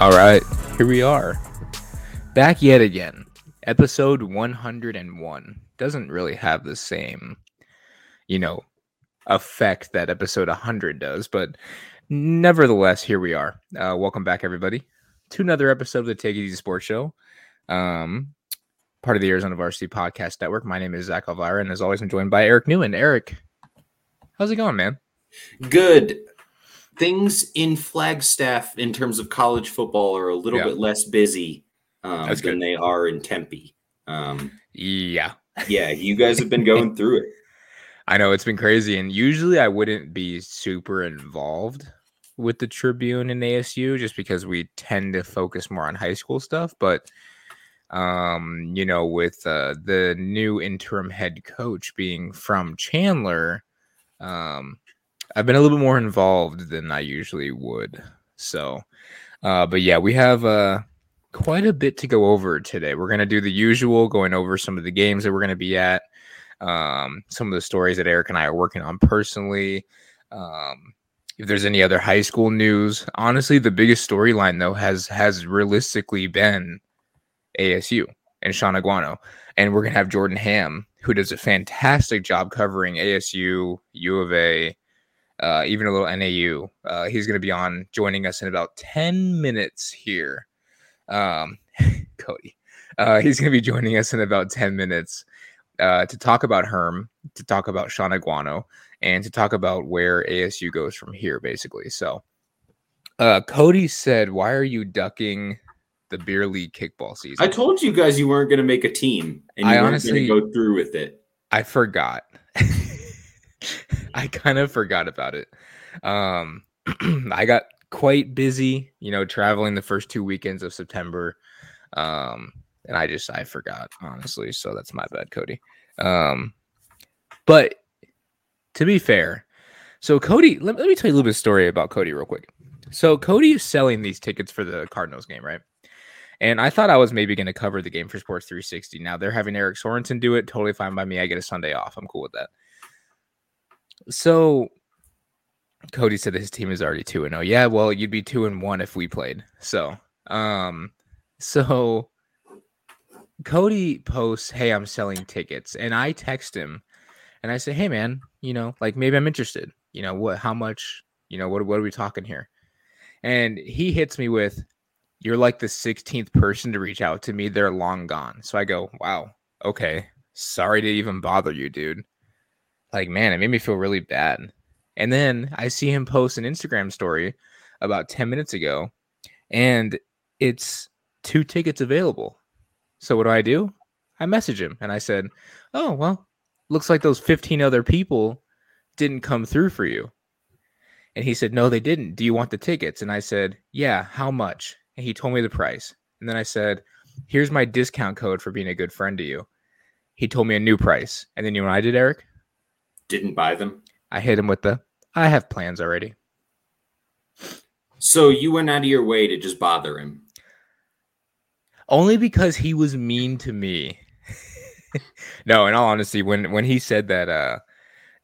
All right, here we are. Back yet again. Episode 101 doesn't really have the same, you know, effect that episode 100 does, but nevertheless, here we are. Uh, welcome back, everybody, to another episode of the Take It Easy Sports Show. Um, part of the Arizona Varsity Podcast Network. My name is Zach Alvira, and as always, I'm joined by Eric Newman. Eric, how's it going, man? Good. Things in Flagstaff in terms of college football are a little Yeah. bit less busy um, than good. they are in Tempe. Um, Yeah, yeah, you guys have been going through it. I know it's been crazy, and usually I wouldn't be super involved with the Tribune and ASU just because we tend to focus more on high school stuff. But um, you know, with uh, the new interim head coach being from Chandler, um, I've been a little bit more involved than I usually would. So, uh, but yeah, we have uh quite a bit to go over today. We're gonna do the usual, going over some of the games that we're gonna be at um, some of the stories that Eric and I are working on personally. Um, if there's any other high school news, honestly, the biggest storyline though has has realistically been ASU and Shaun Aguano, and we're gonna have Jordan Ham, who does a fantastic job covering ASU, U of A, uh, even a little NAU. Uh, he's gonna be on joining us in about ten minutes here. Um, Cody, uh, he's gonna be joining us in about ten minutes uh, to talk about Herm, to talk about Shaun Aguano, and to talk about where ASU goes from here, basically. So, uh, Cody said, "Why are you ducking the beer league kickball season?" I told you guys you weren't going to make a team, and you I weren't honestly- going to go through with it. I forgot. I kind of forgot about it. Um, I got quite busy, you know, traveling the first two weekends of September. Um, and I just I forgot honestly, so that's my bad, Cody. Um, but to be fair, so Cody, let, let me tell you a little bit of story about Cody real quick. So Cody is selling these tickets for the Cardinals game, right? And I thought I was maybe going to cover the game for Sports 360. Now they're having Eric Sorensen do it. Totally fine by me. I get a Sunday off. I'm cool with that. So Cody said his team is already 2 and 0. Yeah, well, you'd be 2 and 1 if we played. So, um so Cody posts, "Hey, I'm selling tickets." And I text him and I say, "Hey man, you know, like maybe I'm interested. You know, what how much, you know, what what are we talking here?" And he hits me with, "You're like the 16th person to reach out to me. They're long gone." So I go, "Wow. Okay. Sorry to even bother you, dude." Like, man, it made me feel really bad. And then I see him post an Instagram story about 10 minutes ago, and it's two tickets available. So what do I do? I message him and I said, "Oh, well, looks like those 15 other people didn't come through for you." And he said, "No, they didn't. Do you want the tickets?" And I said, "Yeah, how much?" And he told me the price. And then I said, "Here's my discount code for being a good friend to you." He told me a new price. And then you know what I did, Eric? Didn't buy them, I hit him with the I have plans already. so you went out of your way to just bother him. Only because he was mean to me. no, in all honesty, when when he said that uh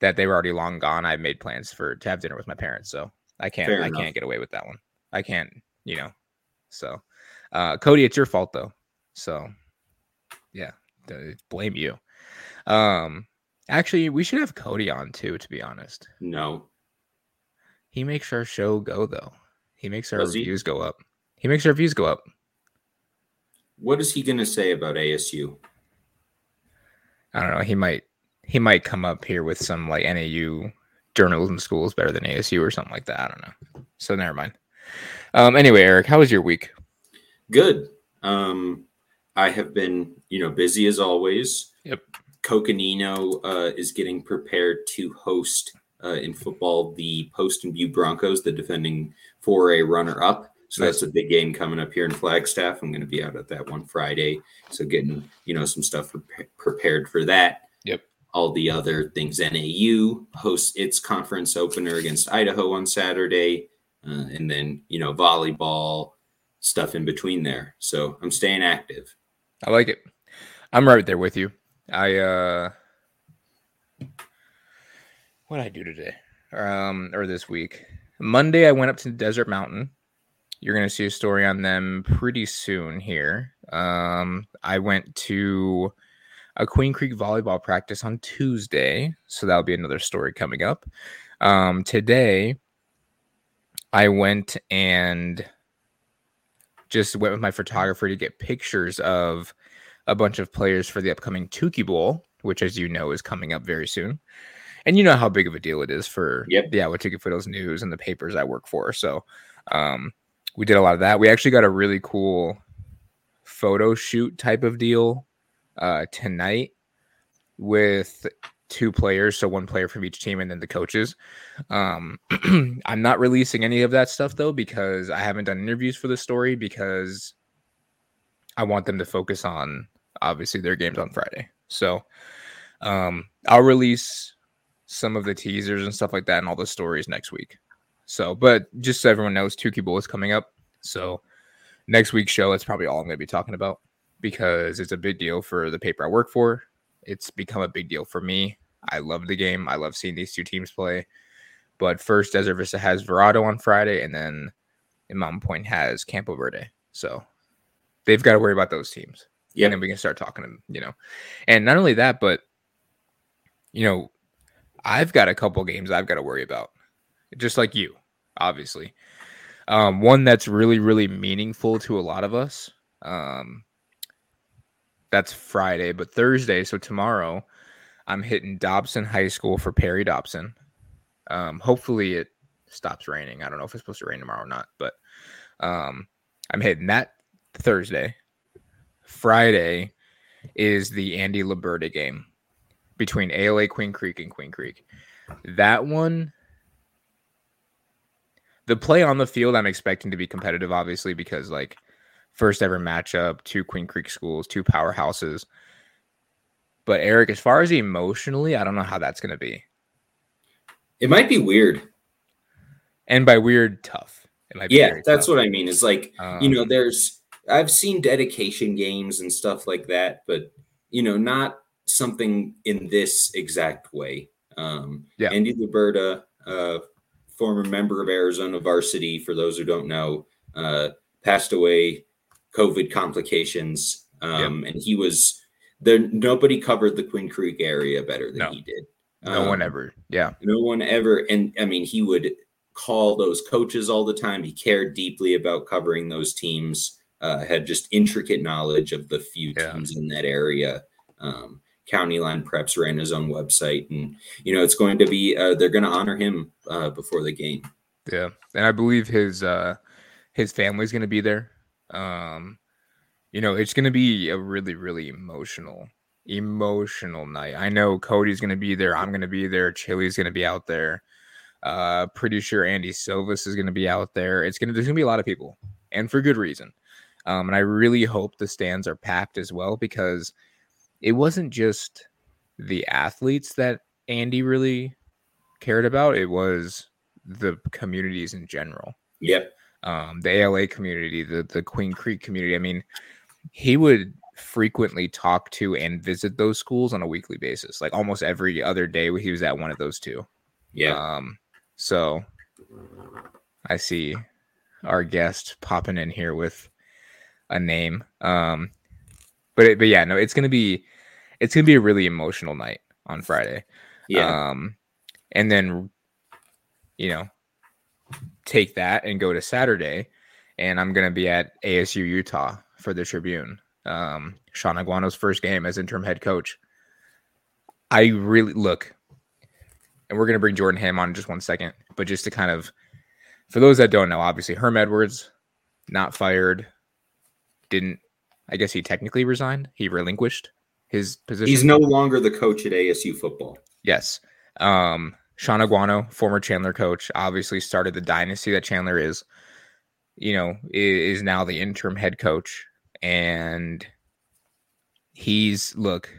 that they were already long gone, I made plans for to have dinner with my parents. So I can't Fair I enough. can't get away with that one. I can't, you know. So uh Cody, it's your fault though. So yeah, blame you. Um actually we should have Cody on too, to be honest. No, He makes our show go though. He makes our Does he? views go up. He makes our views go up. what is he going to say about ASU? I don't know. He might he might come up here with some like NAU journalism school is better than ASU or something like that. I don't know. So never mind. Um. Anyway, Eric, how was your week? Good. Um, I have been, you know, busy as always. Yep. Coconino uh, is getting prepared to host uh, in football the Poston Butte Broncos, the defending 4A runner-up. So Nice. that's a big game coming up here in Flagstaff. I'm going to be out at that one Friday, so getting you know some stuff pre- prepared for that. Yep. All the other things. NAU hosts its conference opener against Idaho on Saturday, uh, and then you know volleyball stuff in between there. So I'm staying active. I like it. I'm right there with you. I uh what I do today? Um or this week. Monday I went up to Desert Mountain you're to see a story on them pretty soon here. Um, I went to a Queen Creek volleyball practice on Tuesday, so that'll be another story coming up. Um, today, I went and just went with my photographer to get pictures of a bunch of players for the upcoming Tukee Bowl, which, as you know, is coming up very soon. And you know how big of a deal it is for Yep. the Ahwatukee Foothills News and the papers I work for. So um, we did a lot of that. We actually got a really cool photo shoot type of deal uh, tonight with two players, so one player from each team, and then the coaches. Um, I'm not releasing any of that stuff though because I haven't done interviews for the story because I want them to focus on obviously their games on Friday. So um, I'll release some of the teasers and stuff like that and all the stories next week. So, but just so everyone knows, Tukee Bowl is coming up. So next week's show, that's probably all I'm going to be talking about because it's a big deal for the paper I work for. It's become a big deal for me. I love the game. I love seeing these two teams play. But first, Desert Vista has Verrado on Friday, and then Mountain Pointe has Campo Verde. So they've got to worry about those teams. Yeah. And then we can start talking to them, you know. And not only that, but you know, I've got a couple games I've got to worry about. Just like you, obviously. Um, one that's really, really meaningful to a lot of us. Um, that's Friday, but Thursday, so tomorrow, I'm hitting Dobson High School for Perry Dobson. Um, hopefully it stops raining. I don't know if it's supposed to rain tomorrow or not, but um, I'm hitting that Thursday. Friday is the Andy Liberta game between ALA Queen Creek and Queen Creek. That one, the play on the field, I'm expecting to be competitive, obviously, because like first ever matchup, two Queen Creek schools, two powerhouses. But Eric, as far as emotionally, I don't know how that's going to be. It might be weird. And by weird, tough. It might be Yeah, that's tough. what I mean. It's like, you know, Um, there's I've seen dedication games and stuff like that, but you know, not something in this exact way. Um, Yeah. Andy Liberta, uh, former member of Arizona varsity, for those who don't know, uh, passed away, COVID complications, um, and he was there. Nobody covered the Queen Creek area better than No. he did. no one Um, ever. Yeah. no one ever and i mean he would call those coaches all the time he cared deeply about covering those teams uh, had just intricate knowledge of the few Yeah. teams in that area um, county line preps ran his own website and you know it's going to be uh, they're going to honor him uh, before the game Yeah. And I believe his uh his family's gonna be there. Um, you know, it's gonna be a really, really emotional, emotional night. I know Cody's gonna be there, I'm gonna be there, Chili's gonna be out there. Uh pretty sure Andy Silvis is gonna be out there. It's gonna there's gonna be a lot of people, and for good reason. Um, and I really hope the stands are packed as well because it wasn't just the athletes that Andy really cared about, it was the communities in general. yep Um, the ALA community, the the Queen Creek community. I mean, he would frequently talk to and visit those schools on a weekly basis. Like almost every other day, he was at one of those two. yeah Um, so I see our guest popping in here with a name. Um, but it, but yeah, no, it's gonna be it's gonna be a really emotional night on Friday. yeah Um, and then, you know, take that and go to Saturday, and I'm gonna be at ASU Utah for the Tribune. Um, Shaun Aguano's first game as interim head coach. I really look, and we're gonna bring Jordan Ham on in just one second, but just to kind of, for those that don't know, obviously Herm Edwards, not fired, didn't. I guess he technically resigned. He relinquished his position. he's no longer the coach at asu football Yes. Um, Shaun Aguano, former Chandler coach, obviously started the dynasty that Chandler is, you know, is now the interim head coach. And he's, look,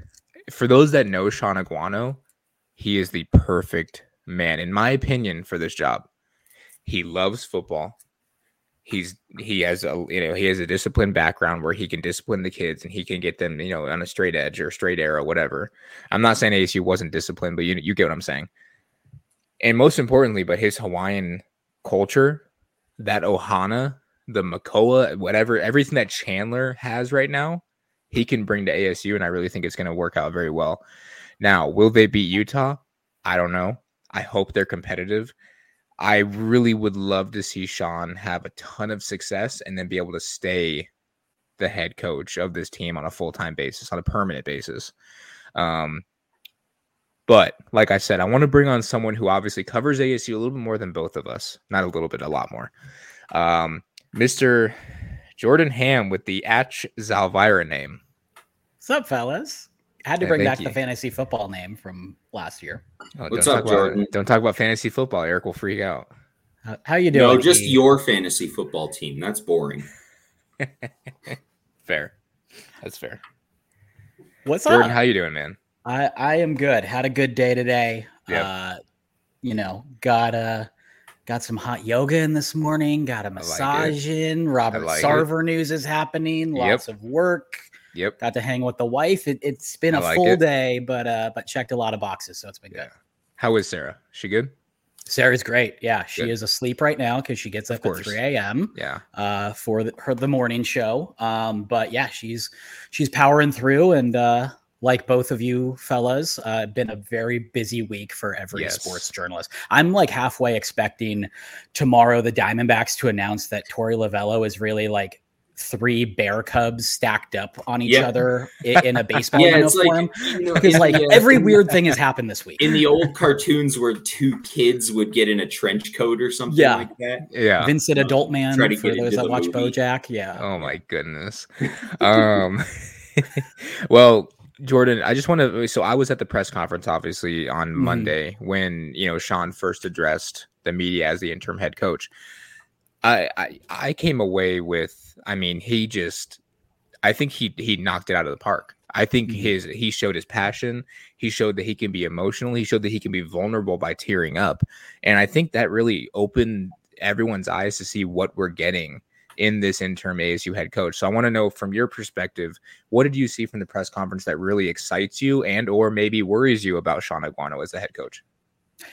for those that know Shaun Aguano, he is the perfect man, in my opinion, for this job. He loves football. He's he has a you know he has a disciplined background where he can discipline the kids and he can get them you know on a straight edge or straight arrow whatever I'm not saying ASU wasn't disciplined, but you you get what I'm saying. And most importantly, but his Hawaiian culture, that ohana the McCullough, whatever, everything that Chandler has right now, he can bring to ASU, and I really think it's going to work out very well. Now, will they beat Utah? I don't know. I hope they're competitive. I really would love to see Sean have a ton of success and then be able to stay the head coach of this team on a full time basis, on a permanent basis. Um, but like I said, I want to bring on someone who obviously covers ASU a little bit more than both of us. Not a little bit, a lot more. Um, Mr. Jordan Ham with the Atch Zalvira name. What's up, fellas? I had to bring back you. the fantasy football name from last year. Oh, What's up, Jordan? About, don't talk about fantasy football. Eric will freak out. Uh, how you doing? No, just your fantasy football team. That's boring. fair. That's fair. What's Jordan, up? How you doing, man? I I am good. Had a good day today. Yep. Uh, you know, got a got some hot yoga in this morning. Got a massage like in. Robert like Sarver it. news is happening. Lots yep. of work. Yep. Got to hang with the wife. It, has been a like full it. day, but uh, but checked a lot of boxes, so it's been yeah. good. How is Sarah? She good? Sarah's great. Yeah, she good. is asleep right now because she gets up at 3 a.m. Yeah, uh, for the, her the morning show. Um, but yeah, she's she's powering through, and uh, like both of you fellas, uh, been a very busy week for every yes. sports journalist. I'm like halfway expecting tomorrow the Diamondbacks to announce that Torey Lovullo is really like three bear cubs stacked up on each yeah. other in, a baseball yeah, uniform. Like, you know, because like yeah. every weird thing has happened this week. In the old cartoons where two kids would get in a trench coat or something yeah. like that. Yeah. Vincent Adultman for those that watch movie. Bojack. Yeah. Oh my goodness. um well Jordan, I just want to. So I was at the press conference, obviously on mm-hmm. Monday when you know Sean first addressed the media as the interim head coach. I, I I came away with. I mean, he just. I think he he knocked it out of the park. I think mm-hmm. his he showed his passion. He showed that he can be emotional. He showed that he can be vulnerable by tearing up, and I think that really opened everyone's eyes to see what we're getting in this interim ASU head coach. So I want to know from your perspective, what did you see from the press conference that really excites you and or maybe worries you about Shaun Aguano as the head coach?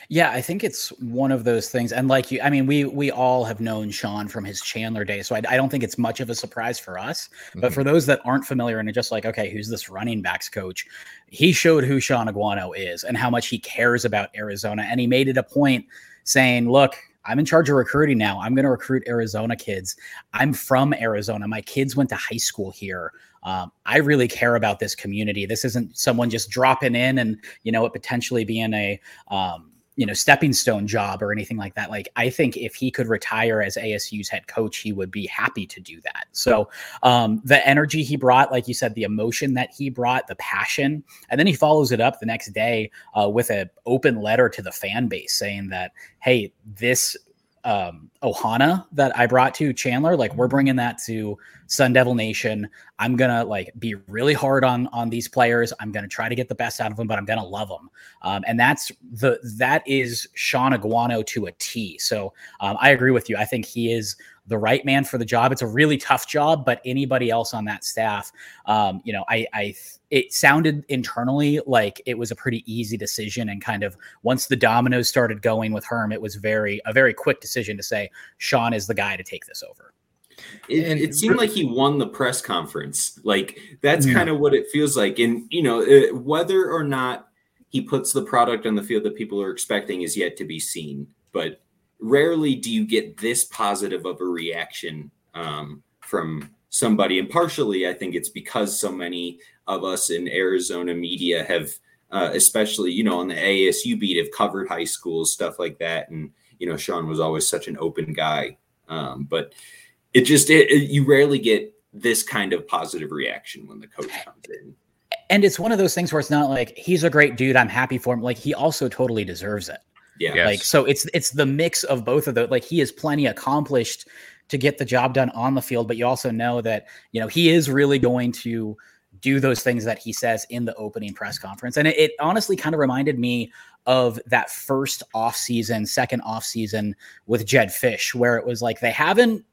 Yeah, I think it's one of those things. And like you, I mean, we we all have known Sean from his Chandler days, so I, I don't think it's much of a surprise for us. Mm-hmm. But for those that aren't familiar and are just like, okay, who's this running backs coach? He showed who Shaun Aguano is and how much he cares about Arizona, and he made it a point saying, "Look, I'm in charge of recruiting now. I'm going to recruit Arizona kids. I'm from Arizona. My kids went to high school here. Um, I really care about this community. This isn't someone just dropping in and you know it potentially being a um, you know stepping stone job or anything like that like i think if he could retire as asu's head coach he would be happy to do that. So um, the energy he brought like you said the emotion that he brought the passion and then he follows it up the next day uh, with an open letter to the fan base saying that hey this um, Ohana that I brought to Chandler. Like we're bringing that to Sun Devil Nation. I'm gonna like be really hard on on these players. I'm gonna try to get the best out of them, but I'm gonna love them. Um, and that's the that is Shaun Aguano to a T. So um, I agree with you. I think he is the right man for the job. It's a really tough job, but anybody else on that staff, um, you know, I, I, it sounded internally like it was a pretty easy decision. And kind of once the dominoes started going with Herm, it was very, a very quick decision to say, Sean is the guy to take this over. It, and it seemed like he won the press conference. Like that's yeah. kind of what it feels like. And, you know, uh, whether or not he puts the product on the field that people are expecting is yet to be seen. But rarely do you get this positive of a reaction um, from somebody. And partially, I think it's because so many of us in Arizona media have, uh, especially, you know, on the ASU beat, have covered high schools, stuff like that. And, you know, Sean was always such an open guy. Um, but it just, it, it, you rarely get this kind of positive reaction when the coach comes in. And it's one of those things where it's not like he's a great dude. I'm happy for him. Like he also totally deserves it. Yeah. Like so it's it's the mix of both of those. Like he is plenty accomplished to get the job done on the field, but you also know that, you know, he is really going to do those things that he says in the opening press conference. And it, it honestly kind of reminded me of that first off season, second off season with Jedd Fisch, where it was like they haven't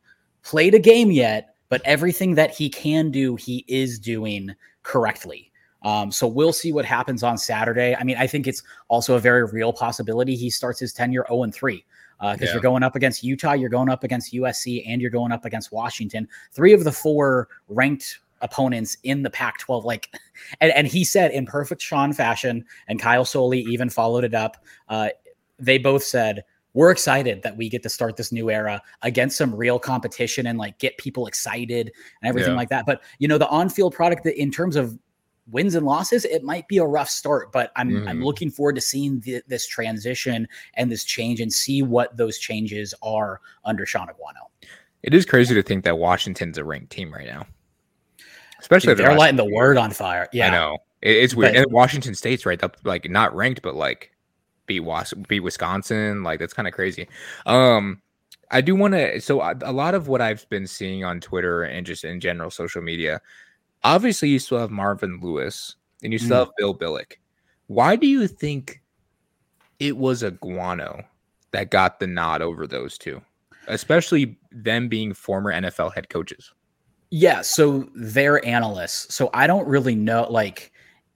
played a game yet, but everything that he can do, he is doing correctly. Um, so we'll see what happens on Saturday. I mean, I think it's also a very real possibility he starts his tenure 0 and 3. because Yeah. you're going up against Utah, you're going up against USC, and you're going up against Washington. Three of the four ranked opponents in the Pac-12. Like, and, and he said in perfect Sean fashion, and Kyle Soelle even followed it up. Uh, they both said, "We're excited that we get to start this new era against some real competition and like get people excited and everything Yeah. like that." But you know, the on-field product that in terms of wins and losses, it might be a rough start, but I'm I'm Mhm. looking forward to seeing the, this transition and this change and see what those changes are under Shaun Aguano. It is crazy to think that Washington's a ranked team right now, especially they're lighting the word on fire. Yeah, I know It- it's weird. But- and Washington State's right up, like not ranked, but like beat Was beat Wisconsin. Like that's kind of crazy. Um, I do want to. So a lot of what I've been seeing on Twitter and just in general social media, obviously you still have Marvin Lewis and you still Mm. have Bill Billick. Why do you think it was Aguano that got the nod over those two, especially them being former NFL head coaches? Yeah, so they're analysts. So I don't really know like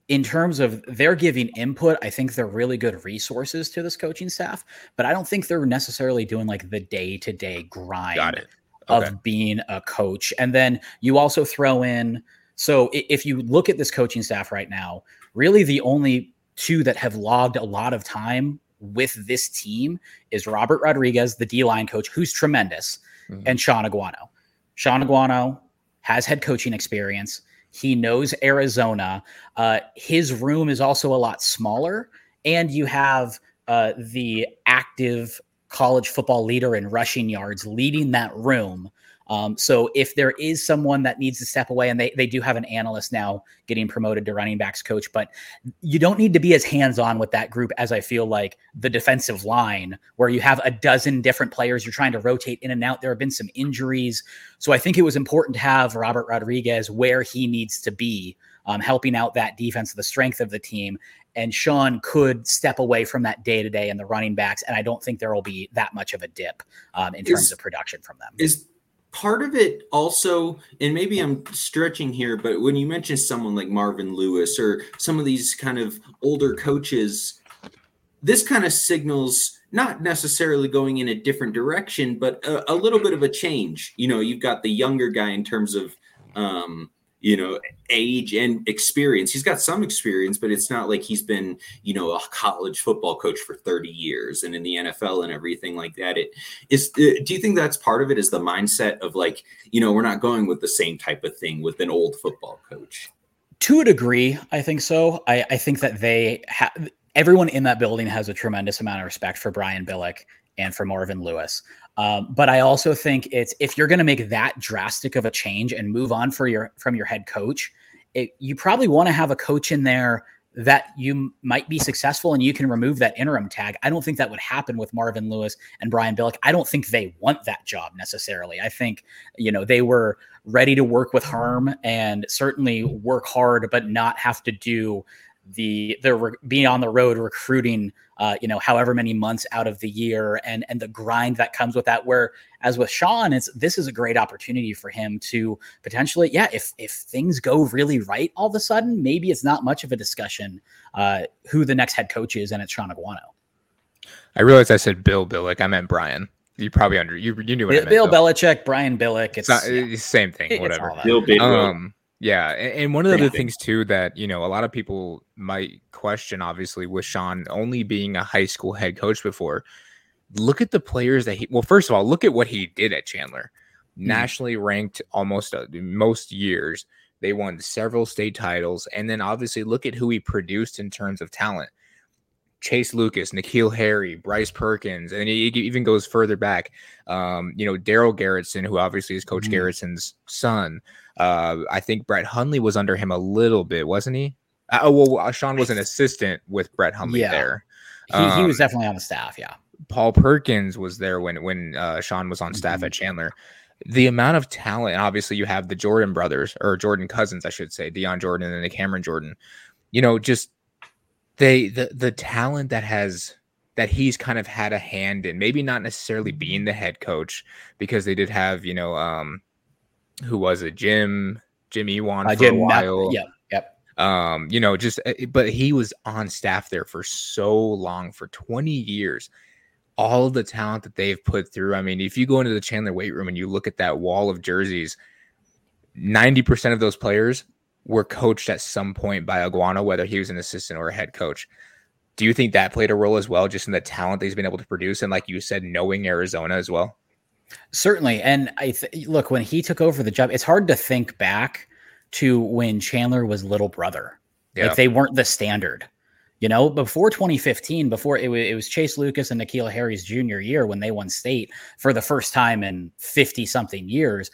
in terms of they're giving input, I think they're really good resources to this coaching staff, but I don't think they're necessarily doing like the day-to-day grind Got it. of being a coach. And then you also throw in so if you look at this coaching staff right now, really the only two that have logged a lot of time with this team is Robert Rodriguez, the D-line coach, who's tremendous, Mhm. and Shaun Aguano. Shaun Aguano has head coaching experience. He knows Arizona. Uh, his room is also a lot smaller, and you have uh, the active college football leader in rushing yards leading that room. Um, so if there is someone that needs to step away, and they, they do have an analyst now getting promoted to running backs coach, but you don't need to be as hands on with that group as I feel like the defensive line, where you have a dozen different players you're trying to rotate in and out. There have been some injuries. So I think it was important to have Robert Rodriguez where he needs to be, um, helping out that defense, the strength of the team. And Sean could step away from that day to day in the running backs. And I don't think there will be that much of a dip um, in terms of production from them. is part of it also and maybe i'm stretching here but when you mention someone like marvin lewis or some of these kind of older coaches this kind of signals not necessarily going in a different direction but a, a little bit of a change. You know you've got the younger guy in terms of um you know age and experience. He's got some experience but it's not like he's been you know a college football coach for 30 years and in the nfl and everything like that. It is uh, do you think that's part of it is the mindset of like you know we're not going with the same type of thing with an old football coach? To a degree, I think so. I, I think that they have everyone in that building has a tremendous amount of respect for Brian Billick and for Marvin Lewis. Um, but I also think it's if you're going to make that drastic of a change and move on for your from your head coach, it, you probably want to have a coach in there that you might be successful and you can remove that interim tag. I don't think that would happen with Marvin Lewis and Brian Billick. I don't think they want that job necessarily. I think you know they were ready to work with Herm and certainly work hard, but not have to do the the re- being on the road recruiting. Uh, you know, however many months out of the year, and and the grind that comes with that. Where as with Sean, it's this is a great opportunity for him to potentially, yeah, if if things go really right, all of a sudden, maybe it's not much of a discussion uh, who the next head coach is, and it's Shaun Aguano. I realized I said Bill Billick. I meant Brian. You probably under you you knew what I meant. Bill though. Belichick, Brian Billick. It's, It's, not, yeah, the same thing. it's Whatever. all that. bill Um, yeah, and, one of the other things too that you know a lot of people might question, obviously, with Sean only being a high school head coach before. Look at the players that he. Well, first of all, look at what he did at Chandler. Hmm. Nationally ranked almost uh, most years. They won several state titles, and then obviously look at who he produced in terms of talent. Chase Lucas, N'Keal Harry, Bryce Perkins, and he even goes further back. Um, you know, Darell Garretson, who obviously is Coach Mhm. Garretson's son. Uh, I think Brett Hundley was under him a little bit, wasn't he? Uh, oh, well, uh, Sean was an assistant with Brett Hundley Yeah. there. he, he um, was definitely on the staff. Yeah. Paul Perkins was there when when uh, Sean was on staff Mhm. at Chandler. The amount of talent, obviously, you have the Jordan brothers or Jordan cousins, I should say, Dion Jordan and then the Cameron Jordan. You know, just they the the talent that has that he's kind of had a hand in, maybe not necessarily being the head coach because they did have you know um who was it Jim Jim Ewan Uh, for Jim a while Yep. Yep. um you know just uh, but he was on staff there for so long for 20 years all the talent that they've put through. I mean, if you go into the Chandler weight room and you look at that wall of jerseys, 90% of those players were coached at some point by Aguano, whether he was an assistant or a head coach. Do you think that played a role as well, just in the talent that he's been able to produce? And like you said, knowing Arizona as well? Certainly. And I th- look, when he took over the job, it's hard to think back to when Chandler was little brother. Yeah. Like they weren't the standard. You know, before 2015, before it, w- it was Chase Lucas and N'Keal Harry's junior year when they won state for the first time in 50 something years.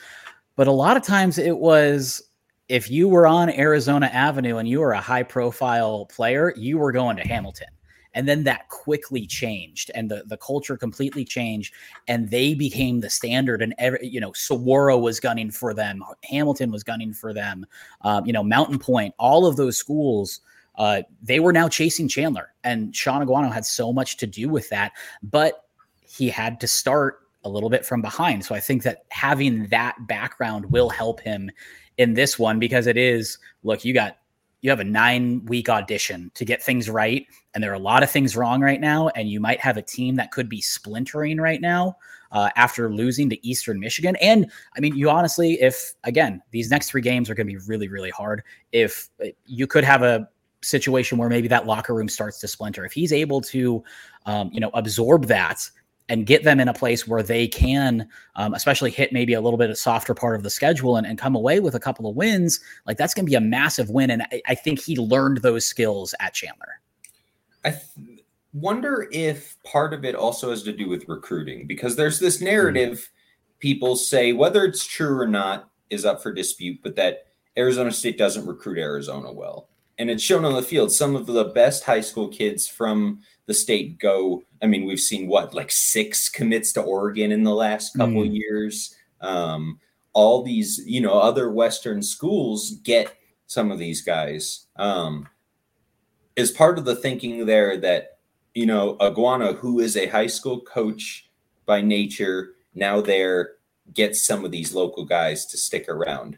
But a lot of times it was if you were on Arizona Avenue and you were a high profile player, you were going to Hamilton. And then that quickly changed and the, the culture completely changed and they became the standard. And every, you know, Saguaro was gunning for them. Hamilton was gunning for them. Um, you know, Mountain Pointe, all of those schools, uh, they were now chasing Chandler and Shaun Aguano had so much to do with that, but he had to start a little bit from behind. So I think that having that background will help him in this one because it is look, you got you have a nine week audition to get things right. And there are a lot of things wrong right now. And you might have a team that could be splintering right now uh, after losing to Eastern Michigan. And I mean, you honestly, if again, these next three games are going to be really, really hard. If uh, you could have a situation where maybe that locker room starts to splinter, if he's able to, um, you know, absorb that and get them in a place where they can, um, especially hit maybe a little bit of softer part of the schedule and, and come away with a couple of wins, like that's going to be a massive win. And I, I, think he learned those skills at Chandler. I th- wonder if part of it also has to do with recruiting because there's this narrative mm-hmm. people say, whether it's true or not, is up for dispute, but that Arizona State doesn't recruit Arizona well. And it's shown on the field. Some of the best high school kids from the state go. I mean, we've seen what like six commits to Oregon in the last couple mm. years. Um, all these, you know, other Western schools get some of these guys. Um, is part of the thinking there that you know Aguano, who is a high school coach by nature, now there gets some of these local guys to stick around.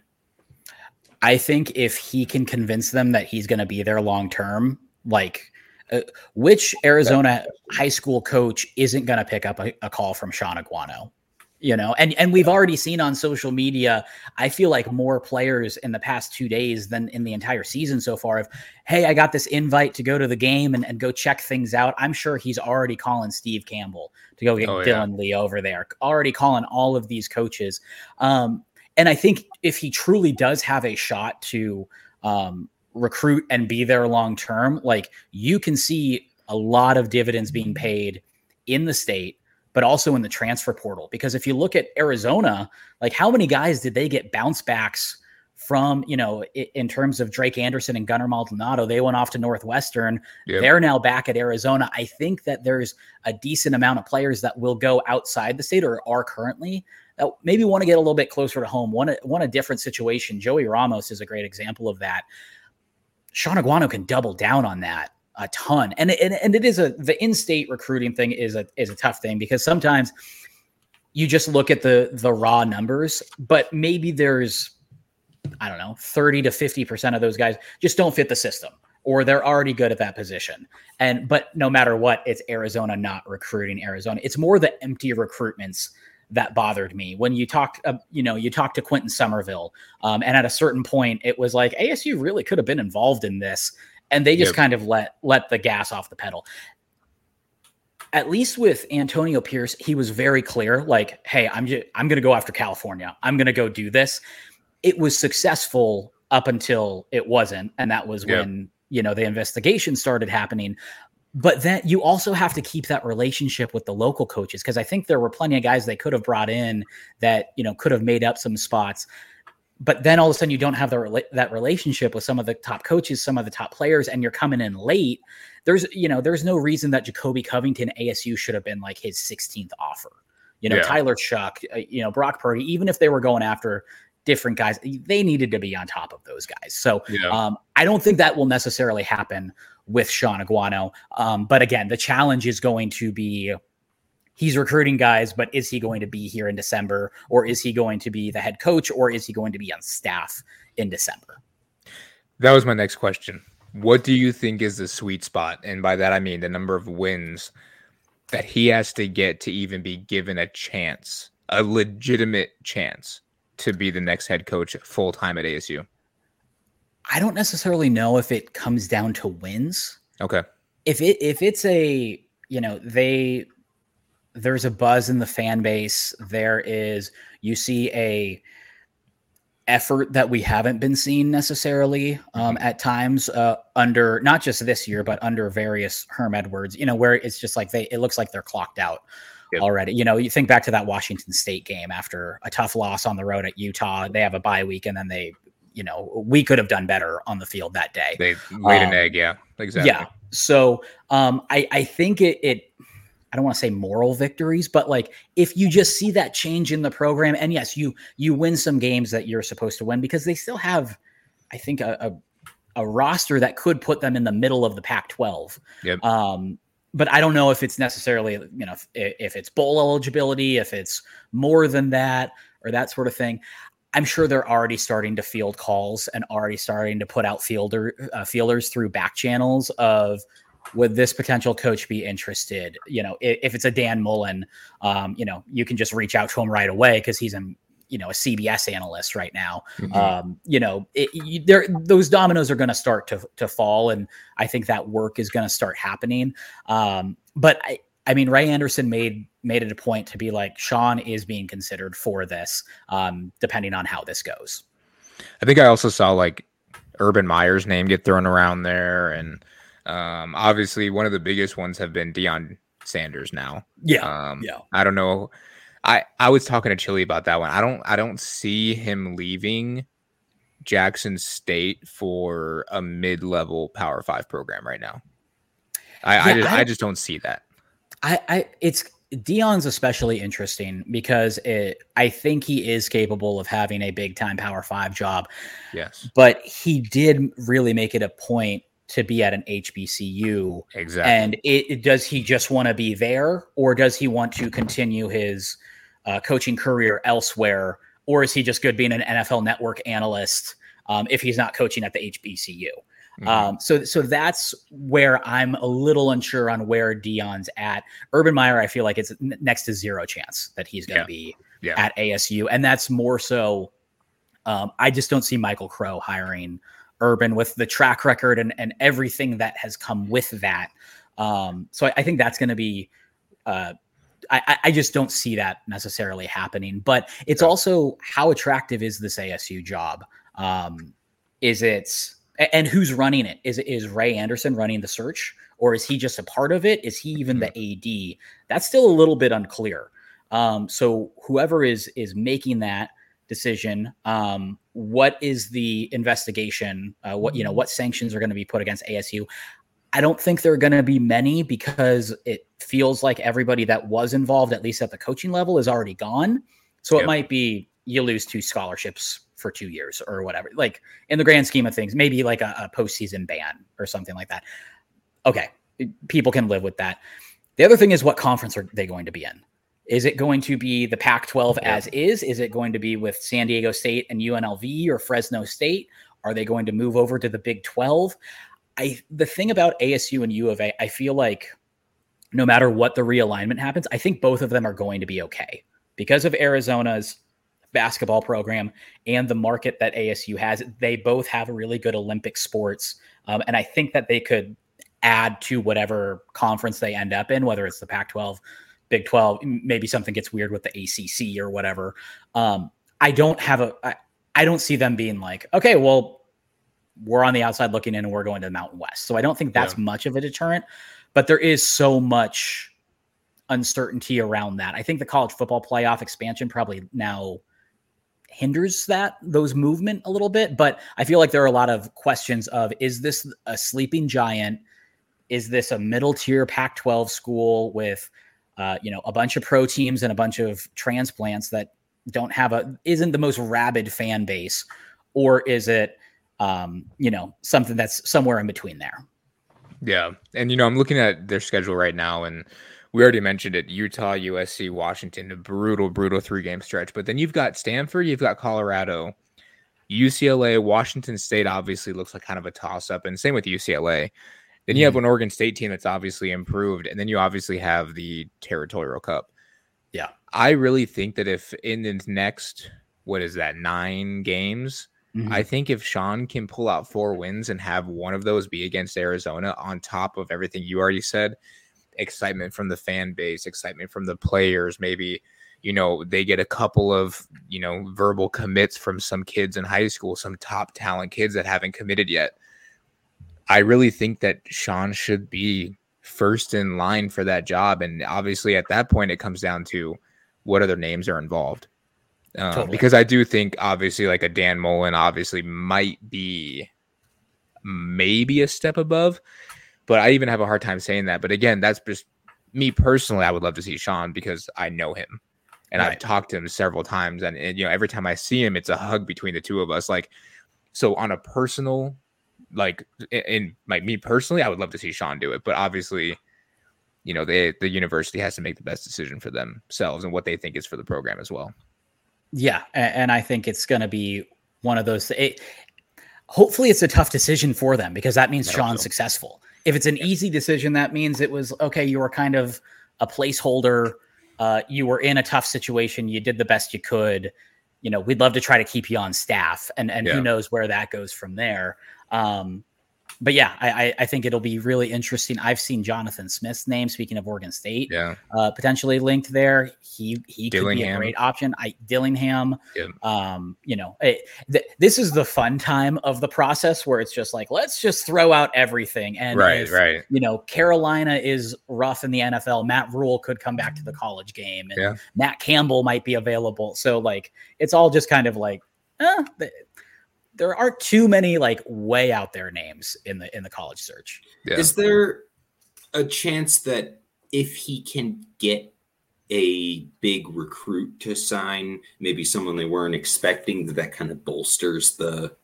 I think if he can convince them that he's going to be there long term, like uh, which Arizona high school coach isn't going to pick up a, a, call from Shaun Aguano? You know, and and we've already seen on social media. I feel like more players in the past two days than in the entire season so far. Of hey, I got this invite to go to the game and, and go check things out. I'm sure he's already calling Steve Campbell to go get oh, Dylan yeah. Lee over there. Already calling all of these coaches. Um, and I think if he truly does have a shot to um, recruit and be there long term, like you can see a lot of dividends being mm-hmm. paid in the state, but also in the transfer portal. Because if you look at Arizona, like how many guys did they get bounce backs from, you know, in terms of Drake Anderson and Gunnar Maldonado? They went off to Northwestern. Yep. They're now back at Arizona. I think that there's a decent amount of players that will go outside the state or are currently that maybe want to get a little bit closer to home, want a, want a different situation. Joey Ramos is a great example of that. Shaun Aguano can double down on that a ton. And, and and it is a the in-state recruiting thing is a is a tough thing because sometimes you just look at the the raw numbers, but maybe there's I don't know, 30 to 50% of those guys just don't fit the system or they're already good at that position. And but no matter what, it's Arizona not recruiting Arizona. It's more the empty recruitments that bothered me. When you talked uh, you know you talked to quentin somerville um, and at a certain point it was like asu really could have been involved in this and they just yep. kind of let let the gas off the pedal. At least with antonio pierce he was very clear like hey i'm just i'm gonna go after california. I'm gonna go do this. It was successful up until it wasn't and that was yep. when you know the investigation started happening but then you also have to keep that relationship with the local coaches because I think there were plenty of guys they could have brought in that you know could have made up some spots. But then all of a sudden you don't have the that relationship with some of the top coaches, some of the top players, and you're coming in late. There's you know there's no reason that Jacoby Covington ASU should have been like his 16th offer. You know yeah. Tyler Shough, uh, you know Brock Purdy. Even if they were going after different guys, they needed to be on top of those guys. So yeah. um, I don't think that will necessarily happen with Shaun Aguano. Um, but again, the challenge is going to be he's recruiting guys, but is he going to be here in December or is he going to be the head coach or is he going to be on staff in December? That was my next question. What do you think is the sweet spot? And by that, I mean the number of wins that he has to get to even be given a chance, a legitimate chance to be the next head coach full time at ASU? I don't necessarily know if it comes down to wins. Okay. If it if it's a you know they there's a buzz in the fan base. There is you see a effort that we haven't been seeing necessarily um, at times uh, under not just this year but under various Herm Edwards. You know where it's just like they it looks like they're clocked out yep. already. You know you think back to that Washington State game after a tough loss on the road at Utah. They have a bye week and then they you know we could have done better on the field that day. They laid um, an egg, yeah, exactly. Yeah. So um, I I think it it I don't want to say moral victories, but like if you just see that change in the program, and yes, you you win some games that you're supposed to win because they still have, I think, a, a, a roster that could put them in the middle of the Pac-12. Yep. Um, but I don't know if it's necessarily, you know, if, if it's bowl eligibility, if it's more than that, or that sort of thing. I'm sure they're already starting to field calls and already starting to put out fielder uh, fielders through back channels of would this potential coach be interested? You know, if, if it's a Dan Mullen, um, you know, you can just reach out to him right away because he's a you know a CBS analyst right now. Mm-hmm. Um, you know, it, you, there those dominoes are going to start to to fall, and I think that work is going to start happening. Um, but I, I mean, Ray Anderson made made it a point to be like Sean is being considered for this, um, depending on how this goes. I think I also saw like Urban Meyer's name get thrown around there, and um, obviously, one of the biggest ones have been Deion Sanders now. Yeah. Um, yeah. I don't know. I I was talking to Chili about that one. I don't I don't see him leaving Jackson State for a mid level Power Five program right now. I yeah, I, just, I, I just don't see that. I I it's Deion's especially interesting because it, I think he is capable of having a big time Power Five job. Yes, but he did really make it a point to be at an HBCU. Exactly. And it, it does he just want to be there, or does he want to continue his uh, coaching career elsewhere, or is he just good being an NFL Network analyst um, if he's not coaching at the HBCU? Mm-hmm. Um, so, so that's where I'm a little unsure on where Deion's at. Urban Meyer, I feel like it's next to zero chance that he's going to yeah. be yeah. at ASU, and that's more so. Um, I just don't see Michael Crow hiring Urban with the track record and, and everything that has come with that. Um, so I, I think that's going to be, uh, I, I just don't see that necessarily happening. But it's yeah. also how attractive is this ASU job? Um, is it and who's running it? Is is Ray Anderson running the search, or is he just a part of it? Is he even mm-hmm. the AD? That's still a little bit unclear. Um, so whoever is is making that decision, um, what is the investigation? Uh, what you know, mm-hmm. what sanctions are going to be put against ASU? I don't think there are going to be many because it feels like everybody that was involved, at least at the coaching level, is already gone. So yep. it might be you lose two scholarships for two years or whatever. Like in the grand scheme of things, maybe like a, a postseason ban or something like that. Okay, people can live with that. The other thing is what conference are they going to be in? Is it going to be the Pac 12 yeah. as is? Is it going to be with San Diego State and UNLV or Fresno State? Are they going to move over to the Big 12? I the thing about ASU and U of A, I feel like no matter what the realignment happens, I think both of them are going to be okay because of Arizona's basketball program and the market that ASU has. They both have really good Olympic sports, um, and I think that they could add to whatever conference they end up in, whether it's the Pac-12 Big 12, maybe something gets weird with the ACC or whatever. Um, I don't have a, I, I don't see them being like, okay, well, we're on the outside looking in and we're going to the Mountain West. So I don't think that's yeah. much of a deterrent, but there is so much uncertainty around that. I think the college football playoff expansion probably now hinders that those movement a little bit, but I feel like there are a lot of questions of is this a sleeping giant? Is this a middle tier Pac 12 school with uh, you know, a bunch of pro teams and a bunch of transplants that don't have a isn't the most rabid fan base, or is it, um, you know, something that's somewhere in between there? Yeah, and you know, I'm looking at their schedule right now, and we already mentioned it: Utah, USC, Washington, a brutal, brutal three game stretch. But then you've got Stanford, you've got Colorado, UCLA, Washington State. Obviously, looks like kind of a toss up, and same with UCLA. Then you have an Oregon State team that's obviously improved, and then you obviously have the Territorial Cup. Yeah. I really think that if in the next, what is that, nine games, Mhm. I think if Sean can pull out four wins and have one of those be against Arizona on top of everything you already said, excitement from the fan base, excitement from the players, maybe, you know, they get a couple of, you know, verbal commits from some kids in high school, some top talent kids that haven't committed yet. I really think that Shaun should be first in line for that job. And obviously, at that point, it comes down to what other names are involved. Um, Totally. Because I do think, obviously, like a Dan Mullen, obviously, might be maybe a step above, but I even have a hard time saying that. But again, that's just me personally. I would love to see Shaun because I know him and I've talked to him several times. And, and, you know, every time I see him, it's a hug between the two of us. Like, so on a personal, like, in, in like me personally, I would love to see Shaun do it. But obviously, you know, they, the university has to make the best decision for themselves and what they think is for the program as well. Yeah, and, I think it's going to be one of those. It, hopefully, it's a tough decision for them because that means Shaun's so. successful. If it's an easy decision, that means it was okay. You were kind of a placeholder. Uh, you were in a tough situation. You did the best you could. You know, we'd love to try to keep you on staff, and and Yeah. who knows where that goes from there. Um, but yeah, I, I I think it'll be really interesting. I've seen Jonathan Smith's name. Speaking of Oregon State, Yeah. uh, potentially linked there. He he could be a great option. I Dillingham. Yep. Um, you know, it, th- this is the fun time of the process where it's just like let's just throw out everything. And right. if, right. You know, Carolina is rough in the NFL. Matt Rhule could come back to the college game, and Yeah. Matt Campbell might be available. So like, it's all just kind of like, eh, there aren't too many like way out there names in the in the college search. Yeah. Is there a chance that if he can get a big recruit to sign, maybe someone they weren't expecting, that that kind of bolsters the